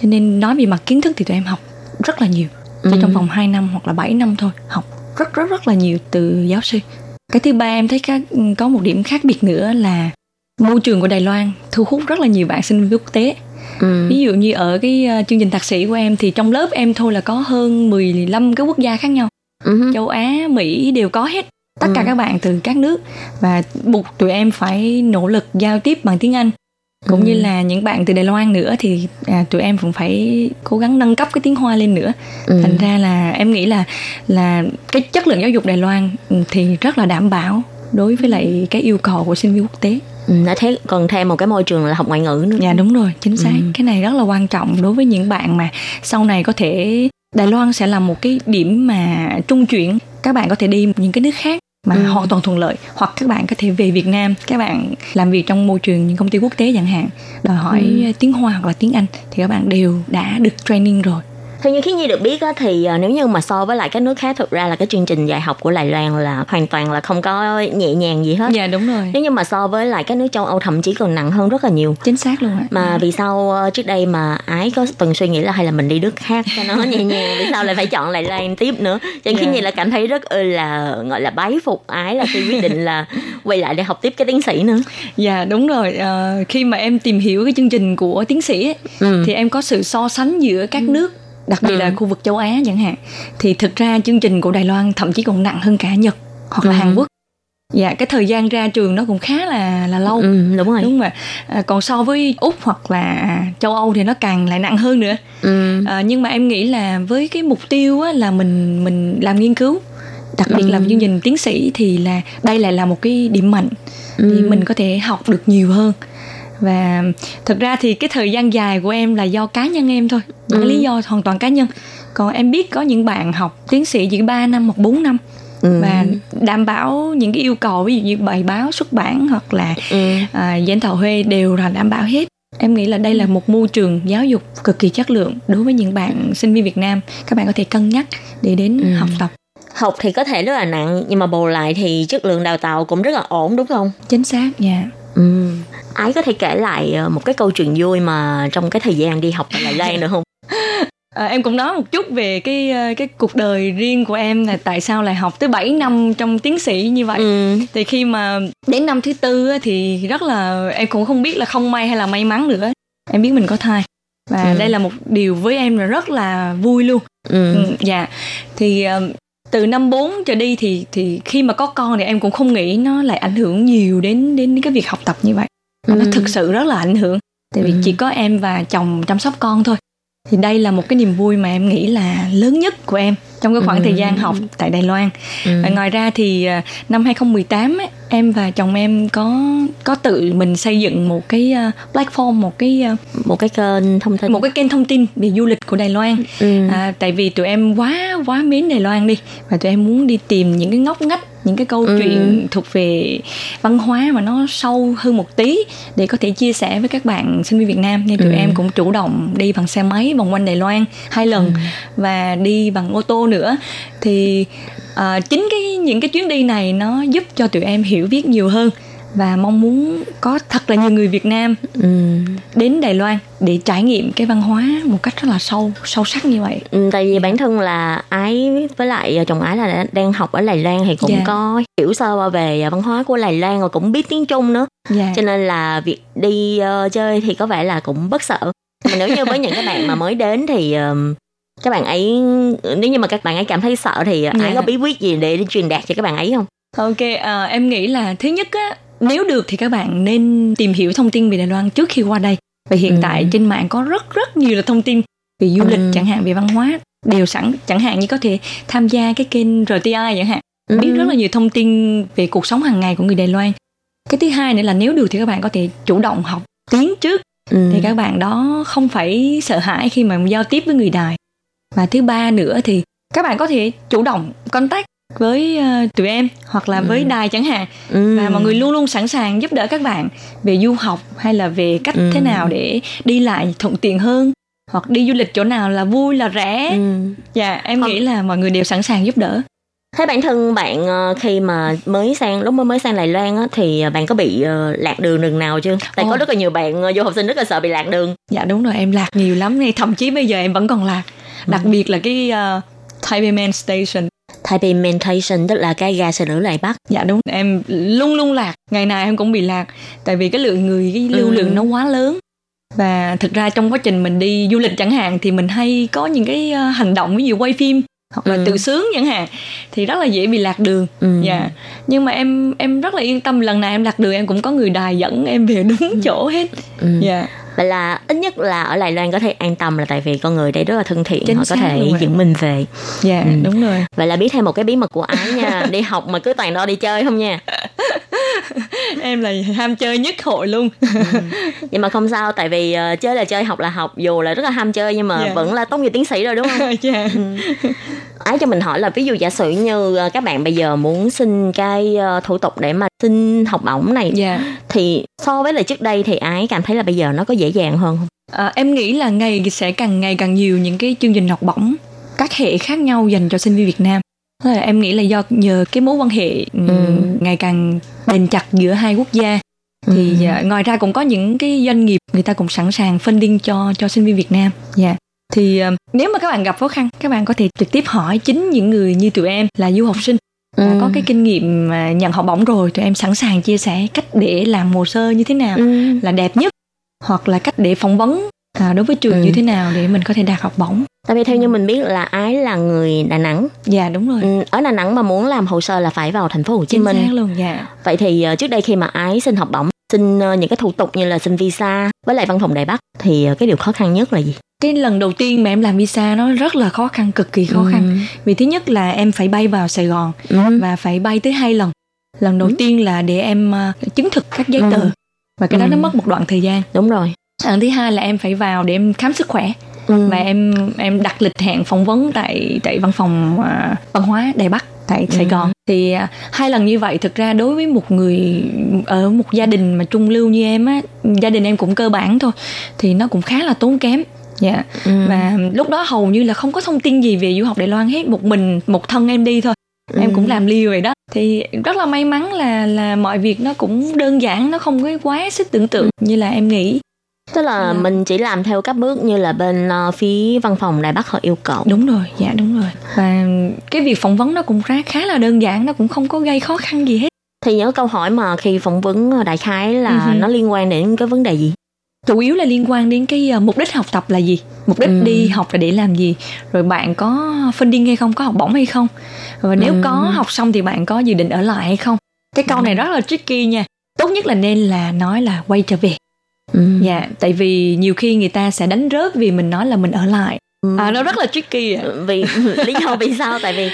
cho nên nói về mặt kiến thức thì tụi em học rất là nhiều chỉ Ừ. trong vòng 2 năm hoặc là 7 năm thôi học rất rất rất là nhiều từ giáo sư cái thứ ba em thấy có, có một điểm khác biệt nữa là môi trường của Đài Loan thu hút rất là nhiều bạn sinh viên quốc tế Ừ. ví dụ như ở cái ờ, chương trình thạc sĩ của em thì trong lớp em thôi là có hơn 15 cái quốc gia khác nhau Ừ. châu Á Mỹ đều có hết tất cả Ừ. các bạn từ các nước và buộc tụi em phải nỗ lực giao tiếp bằng tiếng Anh cũng Ừ. như là những bạn từ Đài Loan nữa thì à, tụi em cũng phải cố gắng nâng cấp cái tiếng Hoa lên nữa Ừ. thành ra là em nghĩ là là cái chất lượng giáo dục Đài Loan ừ, thì rất là đảm bảo đối với lại cái yêu cầu của sinh viên quốc tế Ừ, đã thế còn thêm một cái môi trường là học ngoại ngữ nữa. dạ đúng rồi chính xác Ừ. cái này rất là quan trọng đối với những bạn mà sau này có thể Đài Loan sẽ là một cái điểm mà trung chuyển các bạn có thể đi những cái nước khác mà Ừ. hoàn toàn thuận lợi hoặc các bạn có thể về Việt Nam các bạn làm việc trong môi trường những công ty quốc tế chẳng hạn đòi hỏi Ừ. tiếng Hoa hoặc là tiếng Anh thì các bạn đều đã được training rồi Theo như Khiết Nhi được biết á, thì ờ, nếu như mà so với lại các nước khác thực ra là cái chương trình dạy học của Đài Loan là hoàn toàn là không có nhẹ nhàng gì hết. dạ đúng rồi Nếu như mà so với lại các nước châu Âu thậm chí còn nặng hơn rất là nhiều. chính xác luôn ạ Mà vì sao ờ, trước đây mà ái có từng suy nghĩ là hay là mình đi nước khác cho nó nhẹ nhàng vì sao lại phải chọn Đài Loan tiếp nữa. Cho nên Khiết Dạ. Nhi là cảm thấy rất ừ, là gọi là bái phục ái là khi quyết định là quay lại để học tiếp cái tiến sĩ nữa. Dạ đúng rồi Ờ, khi mà em tìm hiểu cái chương trình của tiến sĩ ấy, Ừ. thì em có sự so sánh giữa các nước đặc biệt Ừ. là khu vực châu Á chẳng hạn thì thực ra chương trình của Đài Loan thậm chí còn nặng hơn cả Nhật hoặc là Ừ. Hàn Quốc dạ cái thời gian ra trường nó cũng khá là là lâu Ừ, đúng rồi. đúng mà à, còn so với úc hoặc là châu âu thì nó càng lại nặng hơn nữa Ừ. à, nhưng mà em nghĩ là với cái mục tiêu á, là mình mình làm nghiên cứu đặc biệt là Ừ. chương trình tiến sĩ thì là đây lại là một cái điểm mạnh thì Ừ. mình có thể học được nhiều hơn và thực ra thì cái thời gian dài của em là do cá nhân em thôi Ừ. lý do hoàn toàn cá nhân còn em biết có những bạn học tiến sĩ chỉ 3 năm hoặc 4 năm Ừ. và đảm bảo những cái yêu cầu ví dụ như bài báo xuất bản hoặc là Ừ. à, giảng thảo huê đều là đảm bảo hết em nghĩ là đây là một môi trường giáo dục cực kỳ chất lượng đối với những bạn sinh viên Việt Nam các bạn có thể cân nhắc để đến Ừ. học tập học thì có thể rất là nặng nhưng mà bù lại thì chất lượng đào tạo cũng rất là ổn đúng không? chính xác dạ Ừ. Ái có thể kể lại ờ, một cái câu chuyện vui mà trong cái thời gian đi học tại Đài Loan được không? à, em cũng nói một chút về cái ờ, cái cuộc đời riêng của em là tại sao lại học tới 7 năm trong tiến sĩ như vậy Ừ. thì khi mà đến năm thứ tư thì rất là em cũng không biết là không may hay là may mắn nữa em biết mình có thai và Ừ. đây là một điều với em là rất là vui luôn Ừ. Ừ, dạ thì từ năm 4 trở đi thì thì khi mà có con thì em cũng không nghĩ nó lại ảnh hưởng nhiều đến đến cái việc học tập như vậy Mà nó Ừ. thực sự rất là ảnh hưởng tại vì Ừ. chỉ có em và chồng chăm sóc con thôi thì đây là một cái niềm vui mà em nghĩ là lớn nhất của em trong cái khoảng Ừ. thời gian học tại Đài Loan Ừ. và ngoài ra thì à, năm 2018 ấy, em và chồng em có có tự mình xây dựng một cái à, platform một cái à, Một cái kênh thông tin. một cái kênh thông tin về du lịch của Đài Loan Ừ. à, tại vì tụi em quá quá mến Đài Loan đi và tụi em muốn đi tìm những cái ngóc ngách những cái câu Ừ. chuyện thuộc về văn hóa mà nó sâu hơn một tí để có thể chia sẻ với các bạn sinh viên Việt Nam nên tụi Ừ. em cũng chủ động đi bằng xe máy vòng quanh Đài Loan hai lần Ừ. và đi bằng ô tô nữa thì à, chính cái những cái chuyến đi này nó giúp cho tụi em hiểu biết nhiều hơn và mong muốn có thật là nhiều người Việt Nam Ừ. đến Đài Loan để trải nghiệm cái văn hóa một cách rất là sâu sâu sắc như vậy Ừ, tại vì bản thân là ái với lại ờ, chồng ái là đang học ở Đài Loan thì cũng Dạ. có hiểu sơ về văn hóa của Đài Loan và cũng biết tiếng Trung nữa dạ cho nên là việc đi ờ, chơi thì có vẻ là cũng bất sợ mà nếu như với những cái bạn mà mới đến thì ờm, các bạn ấy nếu như mà các bạn ấy cảm thấy sợ thì ái Dạ. có bí quyết gì để truyền đạt cho các bạn ấy không ok à, em nghĩ là thứ nhất á nếu được thì các bạn nên tìm hiểu thông tin về Đài Loan trước khi qua đây và hiện Ừ. tại trên mạng có rất rất nhiều là thông tin về du lịch Ừ. chẳng hạn về văn hóa đều sẵn chẳng hạn như có thể tham gia cái kênh RTI chẳng hạn biết Ừ. rất là nhiều thông tin về cuộc sống hàng ngày của người Đài Loan cái thứ hai nữa là nếu được thì các bạn có thể chủ động học tiếng trước Ừ. thì các bạn đó không phải sợ hãi khi mà giao tiếp với người đài và thứ ba nữa thì các bạn có thể chủ động contact với ờ, tụi em hoặc là với Ừ. đài chẳng hạn Ừ. và mọi người luôn luôn sẵn sàng giúp đỡ các bạn về du học hay là về cách Ừ. thế nào để đi lại thuận tiện hơn hoặc đi du lịch chỗ nào là vui là rẻ Ừ. dạ em Không. nghĩ là mọi người đều sẵn sàng giúp đỡ Thế bản thân bạn ờ, khi mà mới sang lúc mới mới sang Đài Loan á, thì bạn có bị ờ, lạc đường đường nào chưa? Tại có Ồ. rất là nhiều bạn ờ, du học sinh rất là sợ bị lạc đường. dạ đúng rồi em lạc nhiều lắm này thậm chí bây giờ em vẫn còn lạc đặc biệt là cái uh, Taipei Main Station Taipei Main Station tức là cái ga xe lửa Đài Bắc. dạ đúng em luôn luôn lạc ngày nào em cũng bị lạc tại vì cái lượng người cái lưu Ừ. lượng nó quá lớn và thực ra trong quá trình mình đi du lịch chẳng hạn thì mình hay có những cái ờ, hành động ví dụ quay phim hoặc là Ừ. tự sướng chẳng hạn thì rất là dễ bị lạc đường Ừ. dạ nhưng mà em em rất là yên tâm lần nào em lạc đường em cũng có người đài dẫn em về đúng chỗ hết Ừ. dạ Vậy là ít nhất là ở Đài Loan có thể an tâm là tại vì con người đây rất là thân thiện, Chính họ có thể dẫn mình về. dạ Ừ. đúng rồi Vậy là biết thêm một cái bí mật của ái nha, đi học mà cứ toàn đó đi chơi không nha. em là ham chơi nhất hội luôn Nhưng mà không sao tại vì ờ, chơi là chơi, học là học, dù là rất là ham chơi nhưng mà Dạ. vẫn là tốt nghiệp tiến sĩ rồi đúng không? dạ Ừ. ái cho mình hỏi là ví dụ giả sử như ờ, các bạn bây giờ muốn xin cái ờ, thủ tục để mà xin học bổng này Dạ. thì so với lại trước đây thì ái cảm thấy là bây giờ nó có dễ dàng hơn không? À, em nghĩ là ngày sẽ càng ngày càng nhiều những cái chương trình học bổng các hệ khác nhau dành cho sinh viên Việt Nam. Là em nghĩ là do nhờ cái mối quan hệ Ừ. ngày càng bền chặt giữa hai quốc gia thì Ừ. à, ngoài ra cũng có những cái doanh nghiệp người ta cũng sẵn sàng funding cho cho sinh viên Việt Nam. Dạ. Thì nếu mà các bạn gặp khó khăn, các bạn có thể trực tiếp hỏi chính những người như tụi em là du học sinh Ừ. có cái kinh nghiệm nhận học bổng rồi, tụi em sẵn sàng chia sẻ cách để làm hồ sơ như thế nào Ừ. là đẹp nhất hoặc là cách để phỏng vấn à, đối với trường Ừ. như thế nào để mình có thể đạt học bổng Tại vì theo như mình biết là ái là người Đà Nẵng. dạ đúng rồi Ừ, ở Đà Nẵng mà muốn làm hồ sơ là phải vào thành phố Hồ Chí chính Minh. luôn dạ Vậy thì ờ, trước đây khi mà ái xin học bổng, xin ờ, những cái thủ tục như là xin visa với lại văn phòng Đài Bắc thì ờ, cái điều khó khăn nhất là gì? Cái lần đầu tiên mà em làm visa nó rất là khó khăn cực kỳ khó khăn vì thứ nhất là em phải bay vào Sài Gòn Ừ. và phải bay tới hai lần lần đầu Ừ. tiên là để em à, chứng thực các giấy tờ Ừ. và cái đó nó Ừ. mất một đoạn thời gian Đúng rồi. lần thứ hai là em phải vào để em khám sức khỏe Ừ. và em em đặt lịch hẹn phỏng vấn tại tại văn phòng à, văn hóa Đài Bắc tại Sài Ừ. Gòn thì à, hai lần như vậy thực ra đối với một người ở một gia đình mà trung lưu như em á gia đình em cũng cơ bản thôi thì nó cũng khá là tốn kém dạ Ừ. và lúc đó hầu như là không có thông tin gì về du học Đài Loan hết một mình một thân em đi thôi em Ừ. cũng làm liều vậy đó thì rất là may mắn là là mọi việc nó cũng đơn giản nó không có quá sức tưởng tượng như là em nghĩ Tức là Dạ. mình chỉ làm theo các bước như là bên ờ, phía văn phòng Đài Bắc họ yêu cầu. đúng rồi dạ đúng rồi và cái việc phỏng vấn nó cũng khá khá là đơn giản nó cũng không có gây khó khăn gì hết Thì những câu hỏi mà khi phỏng vấn ờ, đại khái là Ừ hừ. nó liên quan đến cái vấn đề gì? Chủ yếu là liên quan đến cái ờ, mục đích học tập là gì? Mục đích Ừ. đi học là để làm gì? Rồi bạn có funding hay không? Có học bổng hay không? Và nếu Ừ. có học xong thì bạn có dự định ở lại hay không? Cái câu này rất là tricky nha. Tốt nhất là nên là nói là quay trở về. Ừ. dạ tại vì nhiều khi người ta sẽ đánh rớt vì mình nói là mình ở lại. À nó rất là tricky vì lý do vì sao? Tại vì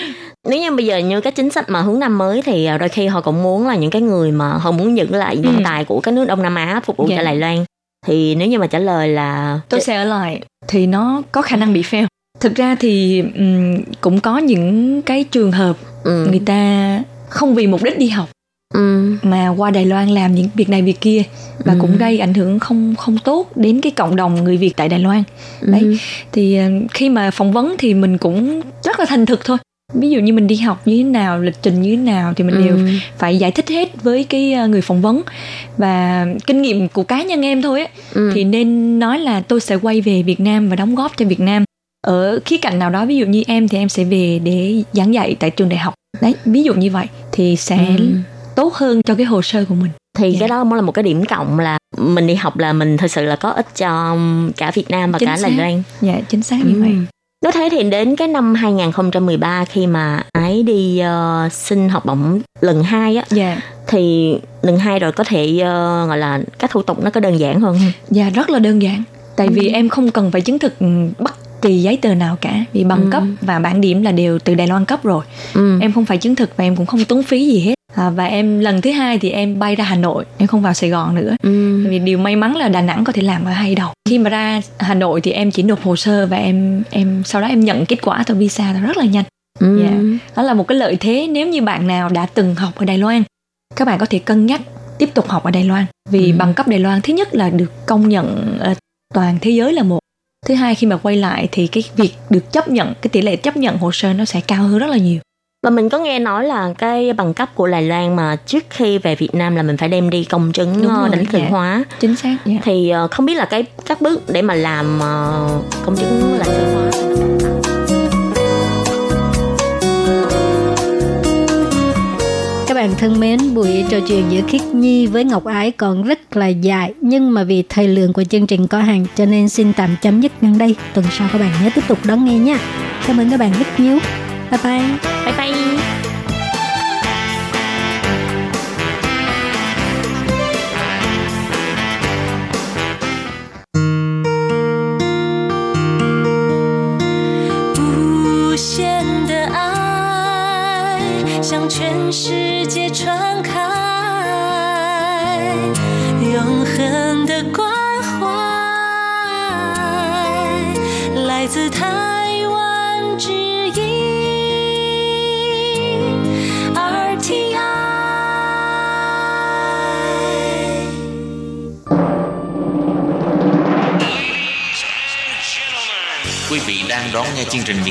nếu như bây giờ như cái chính sách mà hướng năm mới thì ờ, đôi khi họ cũng muốn là những cái người mà họ muốn giữ lại nhân Ừ. tài của các nước Đông Nam Á phục vụ Dạ. cho Đài Loan thì nếu như mà trả lời là tôi sẽ ở lại thì nó có khả năng bị fail thực ra thì ừm, cũng có những cái trường hợp ừ. người ta không vì mục đích đi học Ừ. mà qua Đài Loan làm những việc này việc kia và Ừ. cũng gây ảnh hưởng không không tốt đến cái cộng đồng người Việt tại Đài Loan đấy Ừ. thì ờ, khi mà phỏng vấn thì mình cũng rất là thành thực thôi ví dụ như mình đi học như thế nào lịch trình như thế nào thì mình đều Ừ. phải giải thích hết với cái ờ, người phỏng vấn và kinh nghiệm của cá nhân em thôi á Ừ. thì nên nói là tôi sẽ quay về Việt Nam và đóng góp cho Việt Nam ở khía cạnh nào đó ví dụ như em thì em sẽ về để giảng dạy tại trường đại học đấy ví dụ như vậy thì sẽ Ừ. tốt hơn cho cái hồ sơ của mình thì Dạ. cái đó mới là một cái điểm cộng là mình đi học là mình thật sự là có ích cho cả Việt Nam và Chính cả xác. Loan. dạ chính xác như Ừ. vậy Nếu thế thì đến cái năm 2013 khi mà ái đi ờ, xin học bổng lần hai á. Dạ. Thì lần hai rồi có thể ờ, gọi là các thủ tục nó có đơn giản hơn dạ rất là đơn giản. Tại vì Ừ. em không cần phải chứng thực ừ, bất kỳ giấy tờ nào cả. Vì bằng Ừ. cấp và bảng điểm là đều từ Đài Loan cấp rồi. Ừ. em không phải chứng thực và em cũng không tốn phí gì hết à, và em lần thứ hai thì em bay ra Hà Nội em không vào Sài Gòn nữa Ừ. vì điều may mắn là Đà Nẵng có thể làm ở hai đầu khi mà ra Hà Nội thì em chỉ nộp hồ sơ và em em sau đó em nhận kết quả từ visa rất là nhanh Ừ. Dạ. đó là một cái lợi thế nếu như bạn nào đã từng học ở Đài Loan các bạn có thể cân nhắc tiếp tục học ở Đài Loan vì Ừ. bằng cấp Đài Loan thứ nhất là được công nhận toàn thế giới là một thứ hai khi mà quay lại thì cái việc được chấp nhận cái tỷ lệ chấp nhận hồ sơ nó sẽ cao hơn rất là nhiều Và mình có nghe nói là cái bằng cấp của Đài Loan mà trước khi về Việt Nam là mình phải đem đi công chứng Đúng ờ, rồi, đánh dạ. hóa. chính xác dạ. Thì ờ, không biết là cái các bước để mà làm ờ, công chứng lãnh sự hóa Các bạn thân mến, buổi trò chuyện giữa Khiết Nhi với Ngọc Ái còn rất là dài nhưng mà vì thời lượng của chương trình có hạn cho nên xin tạm chấm dứt ngang đây. Tuần sau các bạn nhớ tiếp tục đón nghe nha. Cảm ơn các bạn rất nhiều. Bye bye. Bye bye.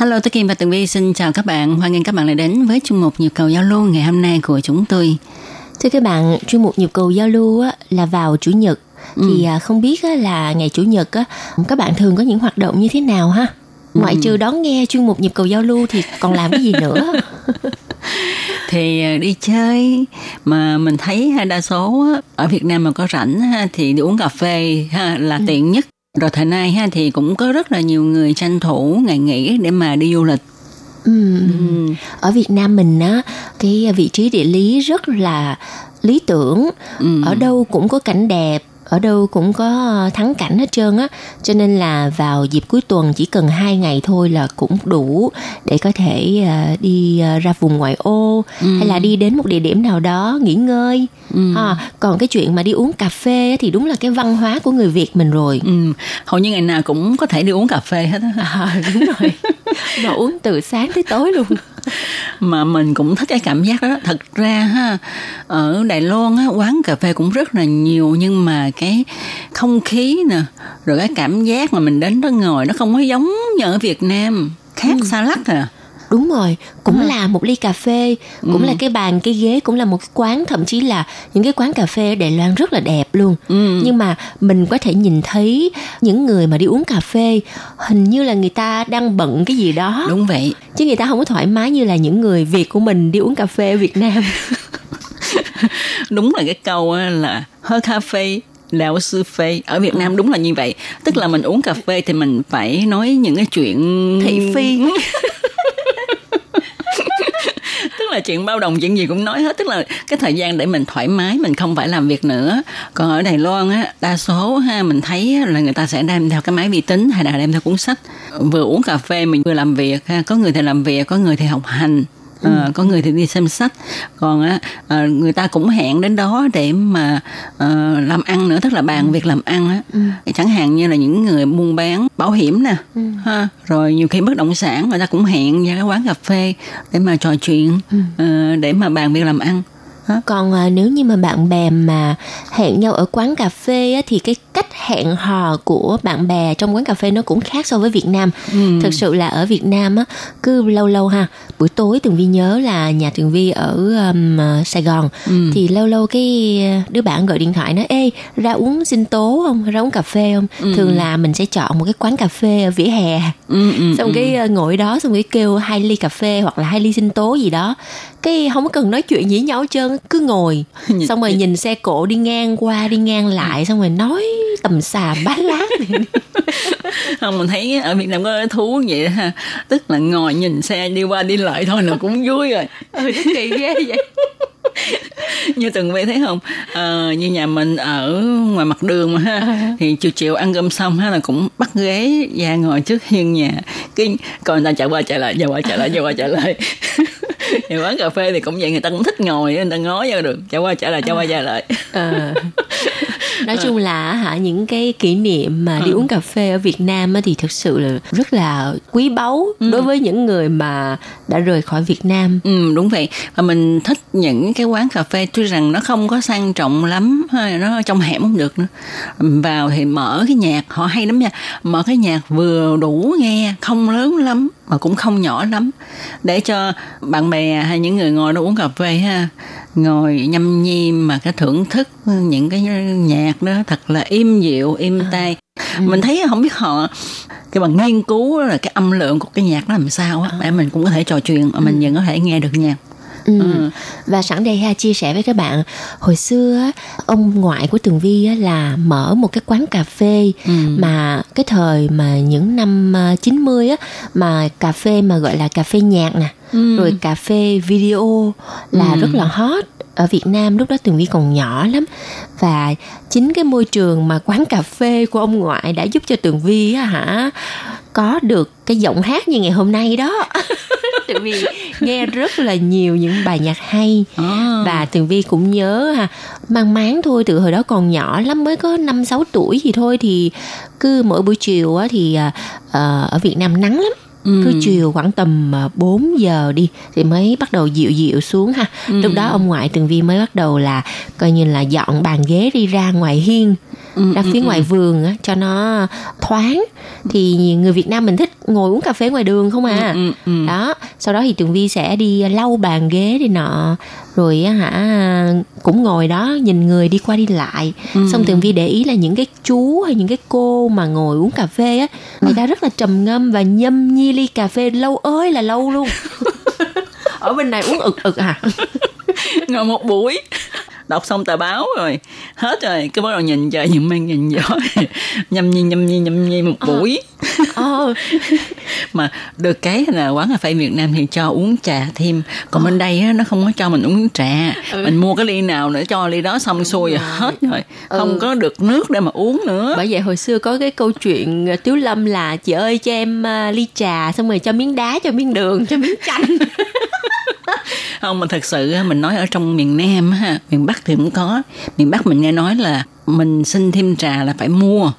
Hello, tôi Kim và Tường Vi xin chào các bạn. Hoan nghênh các bạn lại đến với chuyên mục nhịp cầu giao lưu ngày hôm nay của chúng tôi. Thưa các bạn, chuyên mục nhịp cầu giao lưu á, là vào chủ nhật. Thì à, không biết á, là ngày chủ nhật á, các bạn thường có những hoạt động như thế nào ha? Ngoại trừ đón nghe chuyên mục nhịp cầu giao lưu thì còn làm cái gì nữa? Thì à, đi chơi mà mình thấy đa số ở Việt Nam mà có rảnh thì đi uống cà phê là tiện nhất. Rồi thời nay ha, thì cũng có rất là nhiều người tranh thủ ngày nghỉ để mà đi du lịch. Ừm. Ở Việt Nam mình á, cái vị trí địa lý rất là lý tưởng. Ừ. Ở đâu cũng có cảnh đẹp, ở đâu cũng có thắng cảnh hết trơn á. Cho nên là vào dịp cuối tuần chỉ cần hai ngày thôi là cũng đủ để có thể à, đi à, ra vùng ngoại ô hay là đi đến một địa điểm nào đó nghỉ ngơi. À, còn cái chuyện mà đi uống cà phê thì đúng là cái văn hóa của người Việt mình rồi. Ừ, hầu như ngày nào cũng có thể đi uống cà phê hết á. À, đúng rồi. Mà uống từ sáng tới tối luôn. Mà mình cũng thích cái cảm giác đó thật ra ha ở Đài Loan á quán cà phê cũng rất là nhiều nhưng mà cái không khí nè rồi cái cảm giác mà mình đến đó ngồi nó không có giống như ở Việt Nam. Khác xa lắc à Đúng rồi, cũng là một ly cà phê, cũng là cái bàn, cái ghế, cũng là một cái quán, thậm chí là những cái quán cà phê ở Đài Loan rất là đẹp luôn. Nhưng mà mình có thể nhìn thấy những người mà đi uống cà phê, hình như là người ta đang bận cái gì đó, đúng vậy. Chứ người ta không có thoải mái như là những người Việt của mình đi uống cà phê ở Việt Nam. đúng là cái câu á là hơi cà phê lão sư phê. Ở Việt Nam đúng là như vậy. Tức là mình uống cà phê thì mình phải nói những cái chuyện Thị phi. là chuyện bao đồng, chuyện gì cũng nói hết. Tức là cái thời gian để mình thoải mái, mình không phải làm việc nữa. Còn ở Đài Loan á, đa số ha, mình thấy là người ta sẽ đem theo cái máy vi tính, hay là đem theo cuốn sách. Vừa uống cà phê mình vừa làm việc ha, có người thì làm việc, có người thì học hành. Ờ, có người thì đi xem sách. Còn á ờ, người ta cũng hẹn đến đó để mà ờ, làm ăn nữa tức là bàn việc làm ăn á. Chẳng hạn như là những người buôn bán bảo hiểm nè ha rồi nhiều khi bất động sản người ta cũng hẹn ra cái quán cà phê để mà trò chuyện ờ, để mà bàn việc làm ăn Còn à, nếu như mà bạn bè mà hẹn nhau ở quán cà phê á, thì cái cách hẹn hò của bạn bè trong quán cà phê nó cũng khác so với Việt Nam. Thực sự là ở Việt Nam á, cứ lâu lâu ha, buổi tối Tường Vi nhớ là nhà Tường Vi ở um, à, Sài Gòn. Thì lâu lâu cái à, đứa bạn gọi điện thoại nói ê ra uống sinh tố không, ra uống cà phê không? Thường là mình sẽ chọn một cái quán cà phê ở vỉa hè. Ừ, ừ, xong cái ờ, ngồi đó xong cái kêu hai ly cà phê hoặc là hai ly sinh tố gì đó cái không có cần nói chuyện với nhau hết trơn cứ ngồi. Xong rồi nhìn xe cộ đi ngang qua đi ngang lại xong rồi nói tầm xà bá lát không mình thấy ở Việt Nam có thú vậy ha. Tức là ngồi nhìn xe đi qua đi lại thôi là cũng vui rồi. Ừ kỳ ghê vậy như từng vị thấy không? Ờ, như nhà mình ở ngoài mặt đường mà ha. Thì chiều chiều ăn cơm xong ha là cũng bắt ghế ra ngồi trước hiên nhà. Cái còn người ta chạy qua chạy lại chạy qua chạy lại chạy qua chạy lại. Thì quán cà phê thì cũng vậy người ta cũng thích ngồi người ta ngó vào được. Chạy qua chạy lại chạy qua chạy lại. Ờ. nói chung là hả những cái kỷ niệm mà đi uống cà phê ở Việt Nam á, thì thực sự là rất là quý báu đối với những người mà đã rời khỏi Việt Nam. Ừ đúng vậy. Và mình thích những cái quán cà phê tuy rằng nó không có sang trọng lắm nó trong hẻm không được nữa. Vào thì mở cái nhạc họ hay lắm nha mở cái nhạc vừa đủ nghe không lớn lắm mà cũng không nhỏ lắm. Để cho bạn bè hay những người ngồi đó uống cà phê ha ngồi nhâm nhi mà cái thưởng thức những cái nhạc đó thật là im dịu im tai. Mình thấy không biết họ cái bằng nghiên cứu là cái âm lượng của cái nhạc nó làm sao á để mình cũng có thể trò chuyện mà mình vẫn có thể nghe được nhạc Ừ. Và sẵn đây ha chia sẻ với các bạn Hồi xưa ông ngoại của Tường Vi á, là mở một cái quán cà phê Mà cái thời mà những năm à, 90 á Mà cà phê mà gọi là cà phê nhạc nè Rồi cà phê video là rất là hot ở Việt Nam lúc đó Tường Vi còn nhỏ lắm. Và chính cái môi trường mà quán cà phê của ông ngoại đã giúp cho Tường Vi á hả có được cái giọng hát như ngày hôm nay đó. Tường Vi nghe rất là nhiều những bài nhạc hay À. và Tường Vi cũng nhớ ha mang máng thôi từ hồi đó còn nhỏ lắm mới có năm sáu tuổi gì thôi thì cứ mỗi buổi chiều á thì à, à, ở Việt Nam nắng lắm Ừ. cứ chiều khoảng tầm à, 4 giờ đi thì mới bắt đầu dịu dịu xuống ha Ừ. lúc đó ông ngoại tường vi mới bắt đầu là coi như là dọn bàn ghế đi ra ngoài hiên Ừ, ra phía ngoài vườn á cho nó thoáng. Thì người Việt Nam mình thích ngồi uống cà phê ngoài đường không à? Ừ, ừ. đó sau đó thì tường vi sẽ đi lau bàn ghế đi nọ rồi á hả cũng ngồi đó nhìn người đi qua đi lại. Ừ. xong tường vi để ý là những cái chú hay những cái cô mà ngồi uống cà phê á người ta rất là trầm ngâm và nhâm nhi ly cà phê lâu ơi là lâu luôn. Ở bên này uống ực ực à. Ngồi một buổi đọc xong tờ báo rồi hết rồi cứ bắt đầu nhìn trời nhìn mây nhìn gió. Nhâm nhi nhâm nhi nhâm nhi một buổi. Ờ. Mà được cái là quán cà phê Việt Nam thì cho uống trà thêm. Còn bên đây á, nó không có cho mình uống trà. Mình mua cái ly nào nữa cho ly đó xong xuôi rồi. hết rồi. Không có được nước để mà uống nữa. Bởi vậy hồi xưa có cái câu chuyện ờ, tiếu lâm là chị ơi cho em ờ, ly trà xong rồi cho miếng đá cho miếng đường cho miếng chanh không mà thật sự mình nói ở trong miền Nam ha miền Bắc thì cũng có. Miền Bắc mình nghe nói là mình xin thêm trà là phải mua.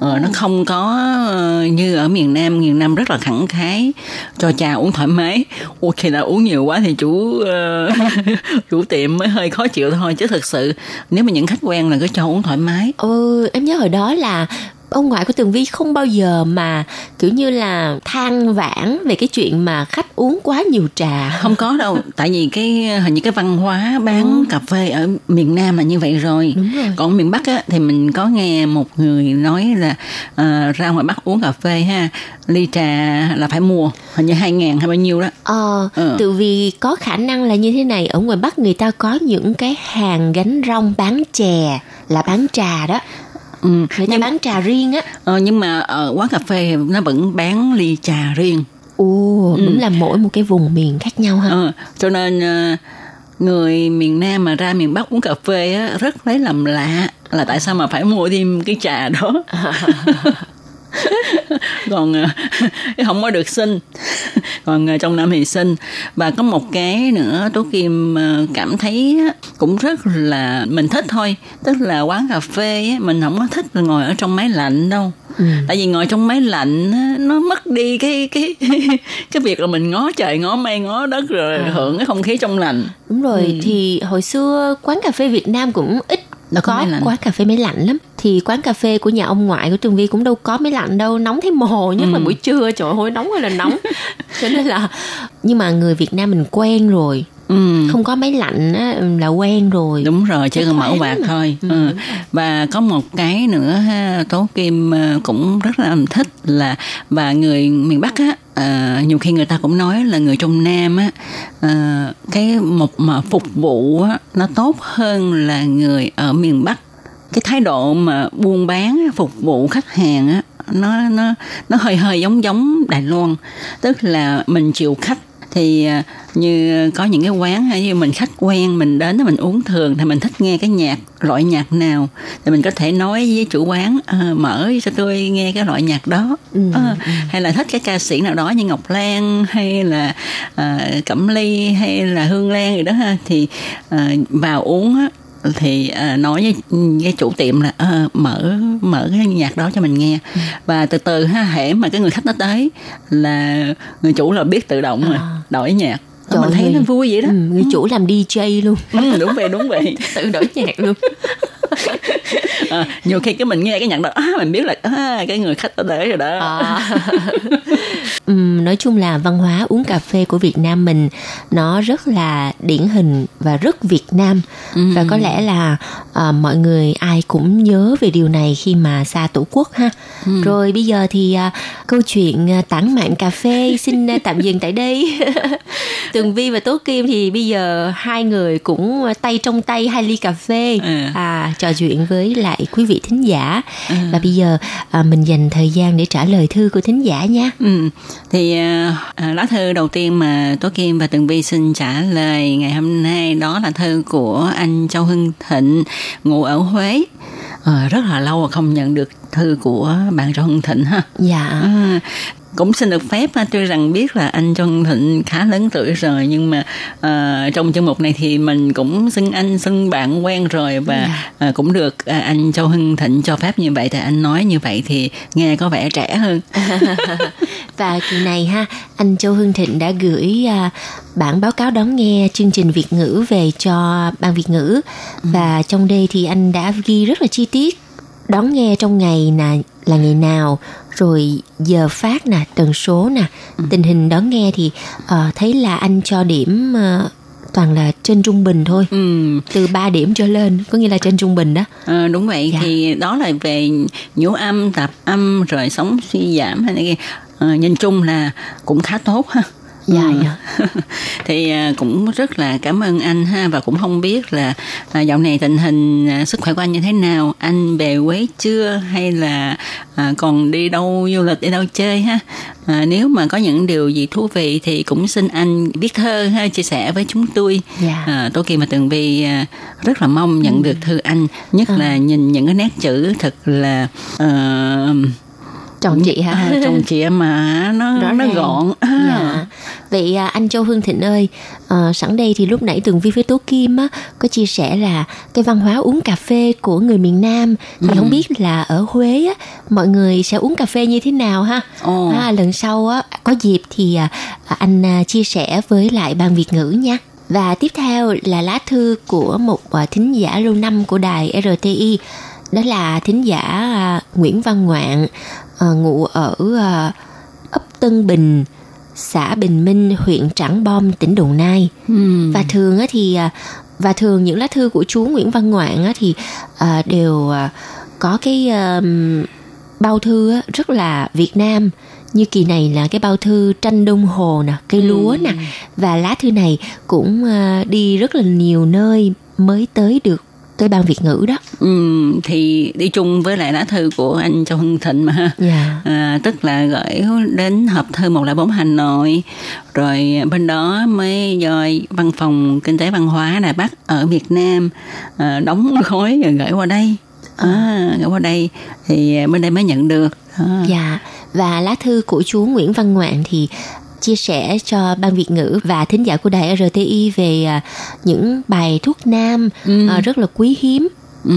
Ờ, nó không có ờ, như ở miền Nam miền Nam rất là khẳng khái cho trà uống thoải mái. Ủa khi nào uống nhiều quá thì chủ ờ, chủ tiệm mới hơi khó chịu thôi chứ thật sự nếu mà những khách quen là cứ cho uống thoải mái. Ừ em nhớ hồi đó là ông ngoại của tường vi không bao giờ mà kiểu như là than vãn về cái chuyện mà khách uống quá nhiều trà. Không có đâu tại vì cái hình như cái văn hóa bán cà phê ở miền Nam là như vậy rồi, Đúng rồi. còn miền Bắc á, thì mình có nghe một người nói là ờ, ra ngoài Bắc uống cà phê ha ly trà là phải mua hình như hai ngàn hay bao nhiêu đó. Ờ, Ừ. tự vì có khả năng là như thế này ở ngoài Bắc người ta có những cái hàng gánh rong bán chè là bán trà đó ừ. người ta bán trà riêng á. Ờ, nhưng mà ở quán cà phê nó vẫn bán ly trà riêng. Ồ đúng là mỗi một cái vùng miền khác nhau ha. Ờ, cho nên ờ, người miền Nam mà ra miền Bắc uống cà phê á, rất lấy làm lạ là tại sao mà phải mua thêm cái trà đó còn ờ, không có được xin. Còn ờ, trong Nam thì xin và có một cái nữa Tố Kim ờ, cảm thấy cũng rất là mình thích thôi. Tức là quán cà phê mình không có thích ngồi ở trong máy lạnh đâu. Ừ. tại vì ngồi trong máy lạnh nó mất đi cái cái cái việc là mình ngó trời ngó mây ngó đất rồi À. hưởng cái không khí trong lành. Đúng rồi, thì hồi xưa quán cà phê Việt Nam cũng ít Đâu có quán cà phê máy lạnh lắm. Thì quán cà phê của nhà ông ngoại của Tường Vi cũng đâu có máy lạnh đâu, nóng thấy mồ, nhất là Ừ. buổi trưa, trời ơi, nóng ơi là nóng. Cho nên là nhưng mà người Việt Nam mình quen rồi, ừ. không có máy lạnh á, là quen rồi. đúng rồi chỉ cần mở quạt mà. thôi Ừ, ừ. và có một cái nữa ha, tố kim ờ, cũng rất là thích là và người miền bắc á ờ, nhiều khi người ta cũng nói là người trong nam á ờ, cái một mà phục vụ á nó tốt hơn là người ở miền bắc cái thái độ mà buôn bán phục vụ khách hàng á nó nó nó hơi hơi giống giống Đài Loan. Tức là mình chịu khách thì à, như có những cái quán hay như mình khách quen mình đến mình uống thường thì mình thích nghe cái nhạc loại nhạc nào thì mình có thể nói với chủ quán "Ờ, mở cho tôi nghe cái loại nhạc đó. Ừ, Ờ, hay là thích cái ca sĩ nào đó như Ngọc Lan hay là à, Cẩm Ly hay là Hương Lan gì đó ha thì à, vào uống á thì à, nói với, với chủ tiệm là ờ, mở mở cái nhạc đó cho mình nghe. Ừ. và từ từ ha hễ mà cái người khách nó tới là người chủ là biết tự động rồi À. đổi nhạc. Trời mình thấy nó vui vậy đó. Ừ, người chủ làm DJ luôn, ừ, đúng vậy đúng vậy. Tự đổi nhạc luôn. à, nhiều khi cái mình nghe cái nhạc đó à, mình biết là à, cái người khách tới đấy rồi đó. À. Ừm, nói chung là văn hóa uống cà phê của Việt Nam mình nó rất là điển hình và rất Việt Nam và có lẽ là à, mọi người ai cũng nhớ về điều này khi mà xa tổ quốc ha. Rồi bây giờ thì à, câu chuyện à, tản mạn cà phê xin tạm dừng tại đây. Tường Vi và Tố Kim thì bây giờ hai người cũng tay trong tay hai ly cà phê Ừ. à trò chuyện với lại quý vị thính giả và bây giờ à, mình dành thời gian để trả lời thư của thính giả nha Ừ. Thì thì à, lá thư đầu tiên mà Tố Kim và Tường Vi xin trả lời ngày hôm nay đó là thư của anh Châu Hưng Thịnh ngụ ở Huế. À, rất là lâu mà không nhận được thư của bạn Châu Hưng Thịnh ha. Dạ. À, cũng xin được phép tuy rằng biết là anh Châu Thịnh khá lớn tuổi rồi nhưng mà uh, trong chương mục này thì mình cũng xưng anh xưng bạn quen rồi và uh, cũng được uh, anh Châu Hưng Thịnh cho phép như vậy. Thì anh nói như vậy thì nghe có vẻ trẻ hơn. Và kỳ này ha anh Châu Hưng Thịnh đã gửi uh, bản báo cáo đón nghe chương trình Việt ngữ về cho ban Việt ngữ. Ừ. và trong đây thì anh đã ghi rất là chi tiết đón nghe trong ngày là là ngày nào rồi giờ phát nè tần số nè ừ. tình hình đón nghe thì uh, thấy là anh cho điểm uh, toàn là trên trung bình thôi ừ. từ 3 điểm trở lên có nghĩa là trên trung bình đó à, đúng vậy dạ. thì đó là về nhũ âm tạp âm rồi sóng suy giảm hay này à, nhìn chung là cũng khá tốt ha dạ, ừ. dạ. thì à, cũng rất là cảm ơn anh ha và cũng không biết là à, dạo này tình hình à, sức khỏe của anh như thế nào anh về quế chưa hay là còn đi đâu du lịch đi đâu chơi ha à, nếu mà có những điều gì thú vị thì cũng xin anh viết thơ ha chia sẻ với chúng tôi yeah. Dạ. à, tôi kỳ mà tường vi rất là mong nhận ừ. được thư anh nhất ừ. là nhìn những cái nét chữ thật là uh, chồng chị hả à, chồng chị mà nó Rõ nó gọn dạ. vậy à, anh châu hương thịnh ơi à, sẵn đây thì lúc nãy tường vi với tố kim á có chia sẻ là cái văn hóa uống cà phê của người miền nam thì ừ. không biết là ở huế á mọi người sẽ uống cà phê như thế nào ha oh. à, lần sau á có dịp thì à, anh à, chia sẻ với lại ban việt ngữ nha và tiếp theo là lá thư của một à, thính giả lâu năm của đài RTI đó là thính giả Nguyễn Văn Ngoạn à, ngụ ở à, ấp Tân Bình xã Bình Minh huyện Trảng Bom tỉnh Đồng Nai. Ừ. và thường á thì à, và thường những lá thư của chú Nguyễn Văn Ngoạn á thì à, đều à, có cái à, bao thư á, rất là Việt Nam. Như kỳ này là cái bao thư tranh đông hồ nè cây lúa nè. Và lá thư này cũng đi rất là nhiều nơi mới tới được tới ban Việt ngữ đó. Ừ, thì đi chung với lại lá thư của anh Châu Hưng Thịnh mà ha. Yeah. Dạ. À, tức là gửi đến hộp thư một bốn Hà Nội, rồi bên đó mới do văn phòng kinh tế văn hóa Đài Bắc ở Việt Nam à, đóng khối rồi gửi qua đây. À, gửi qua đây thì bên đây mới nhận được. À. Dạ và lá thư của chú Nguyễn Văn Ngoạn thì chia sẻ cho ban Việt ngữ và thính giả của đài RTI về à, những bài thuốc nam ừ. À, rất là quý hiếm. Ừ.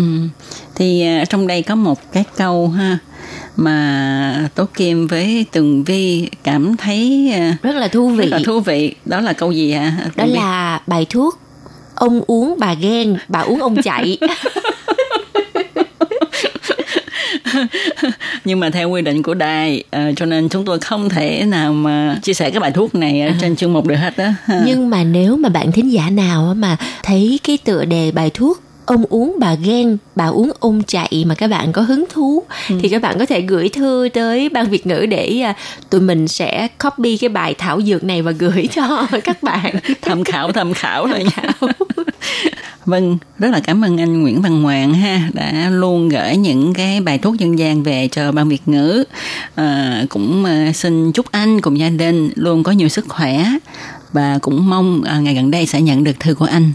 Thì à, trong đây có một cái câu ha mà Tố Kim với Tường Vi cảm thấy rất là thú vị. Rất là thú vị. Đó là câu gì hả? Đó là bài thuốc ông uống bà ghen, bà uống ông chạy. nhưng mà theo quy định của đài uh, cho nên chúng tôi không thể nào mà chia sẻ cái bài thuốc này ở trên chương mục được hết đó nhưng mà nếu mà bạn thính giả nào mà thấy cái tựa đề bài thuốc ông uống bà ghen bà uống ông chạy mà các bạn có hứng thú ừ. thì các bạn có thể gửi thư tới ban việt ngữ để uh, tụi mình sẽ copy cái bài thảo dược này và gửi cho các bạn tham khảo tham khảo thôi khảo. Vâng, rất là cảm ơn anh Nguyễn Văn Hoàng ha đã luôn gửi những cái bài thuốc dân gian về cho ban Việt ngữ. À, cũng uh, xin chúc anh cùng gia đình luôn có nhiều sức khỏe và cũng mong uh, ngày gần đây sẽ nhận được thư của anh.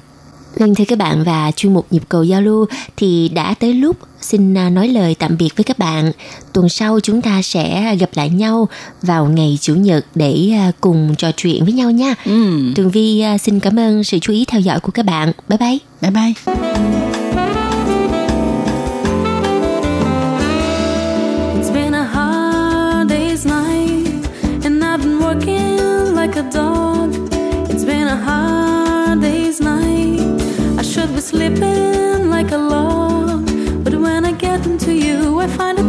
Vâng thưa các bạn và chuyên mục nhịp cầu giao lưu thì đã tới lúc xin à, nói lời tạm biệt với các bạn. Tuần sau chúng ta sẽ gặp lại nhau vào ngày Chủ nhật để à, cùng trò chuyện với nhau nha. Ừ. Tường Vi à, xin cảm ơn sự chú ý theo dõi của các bạn. Bye bye. Bye bye. slipping like a log, but when I get into you, I find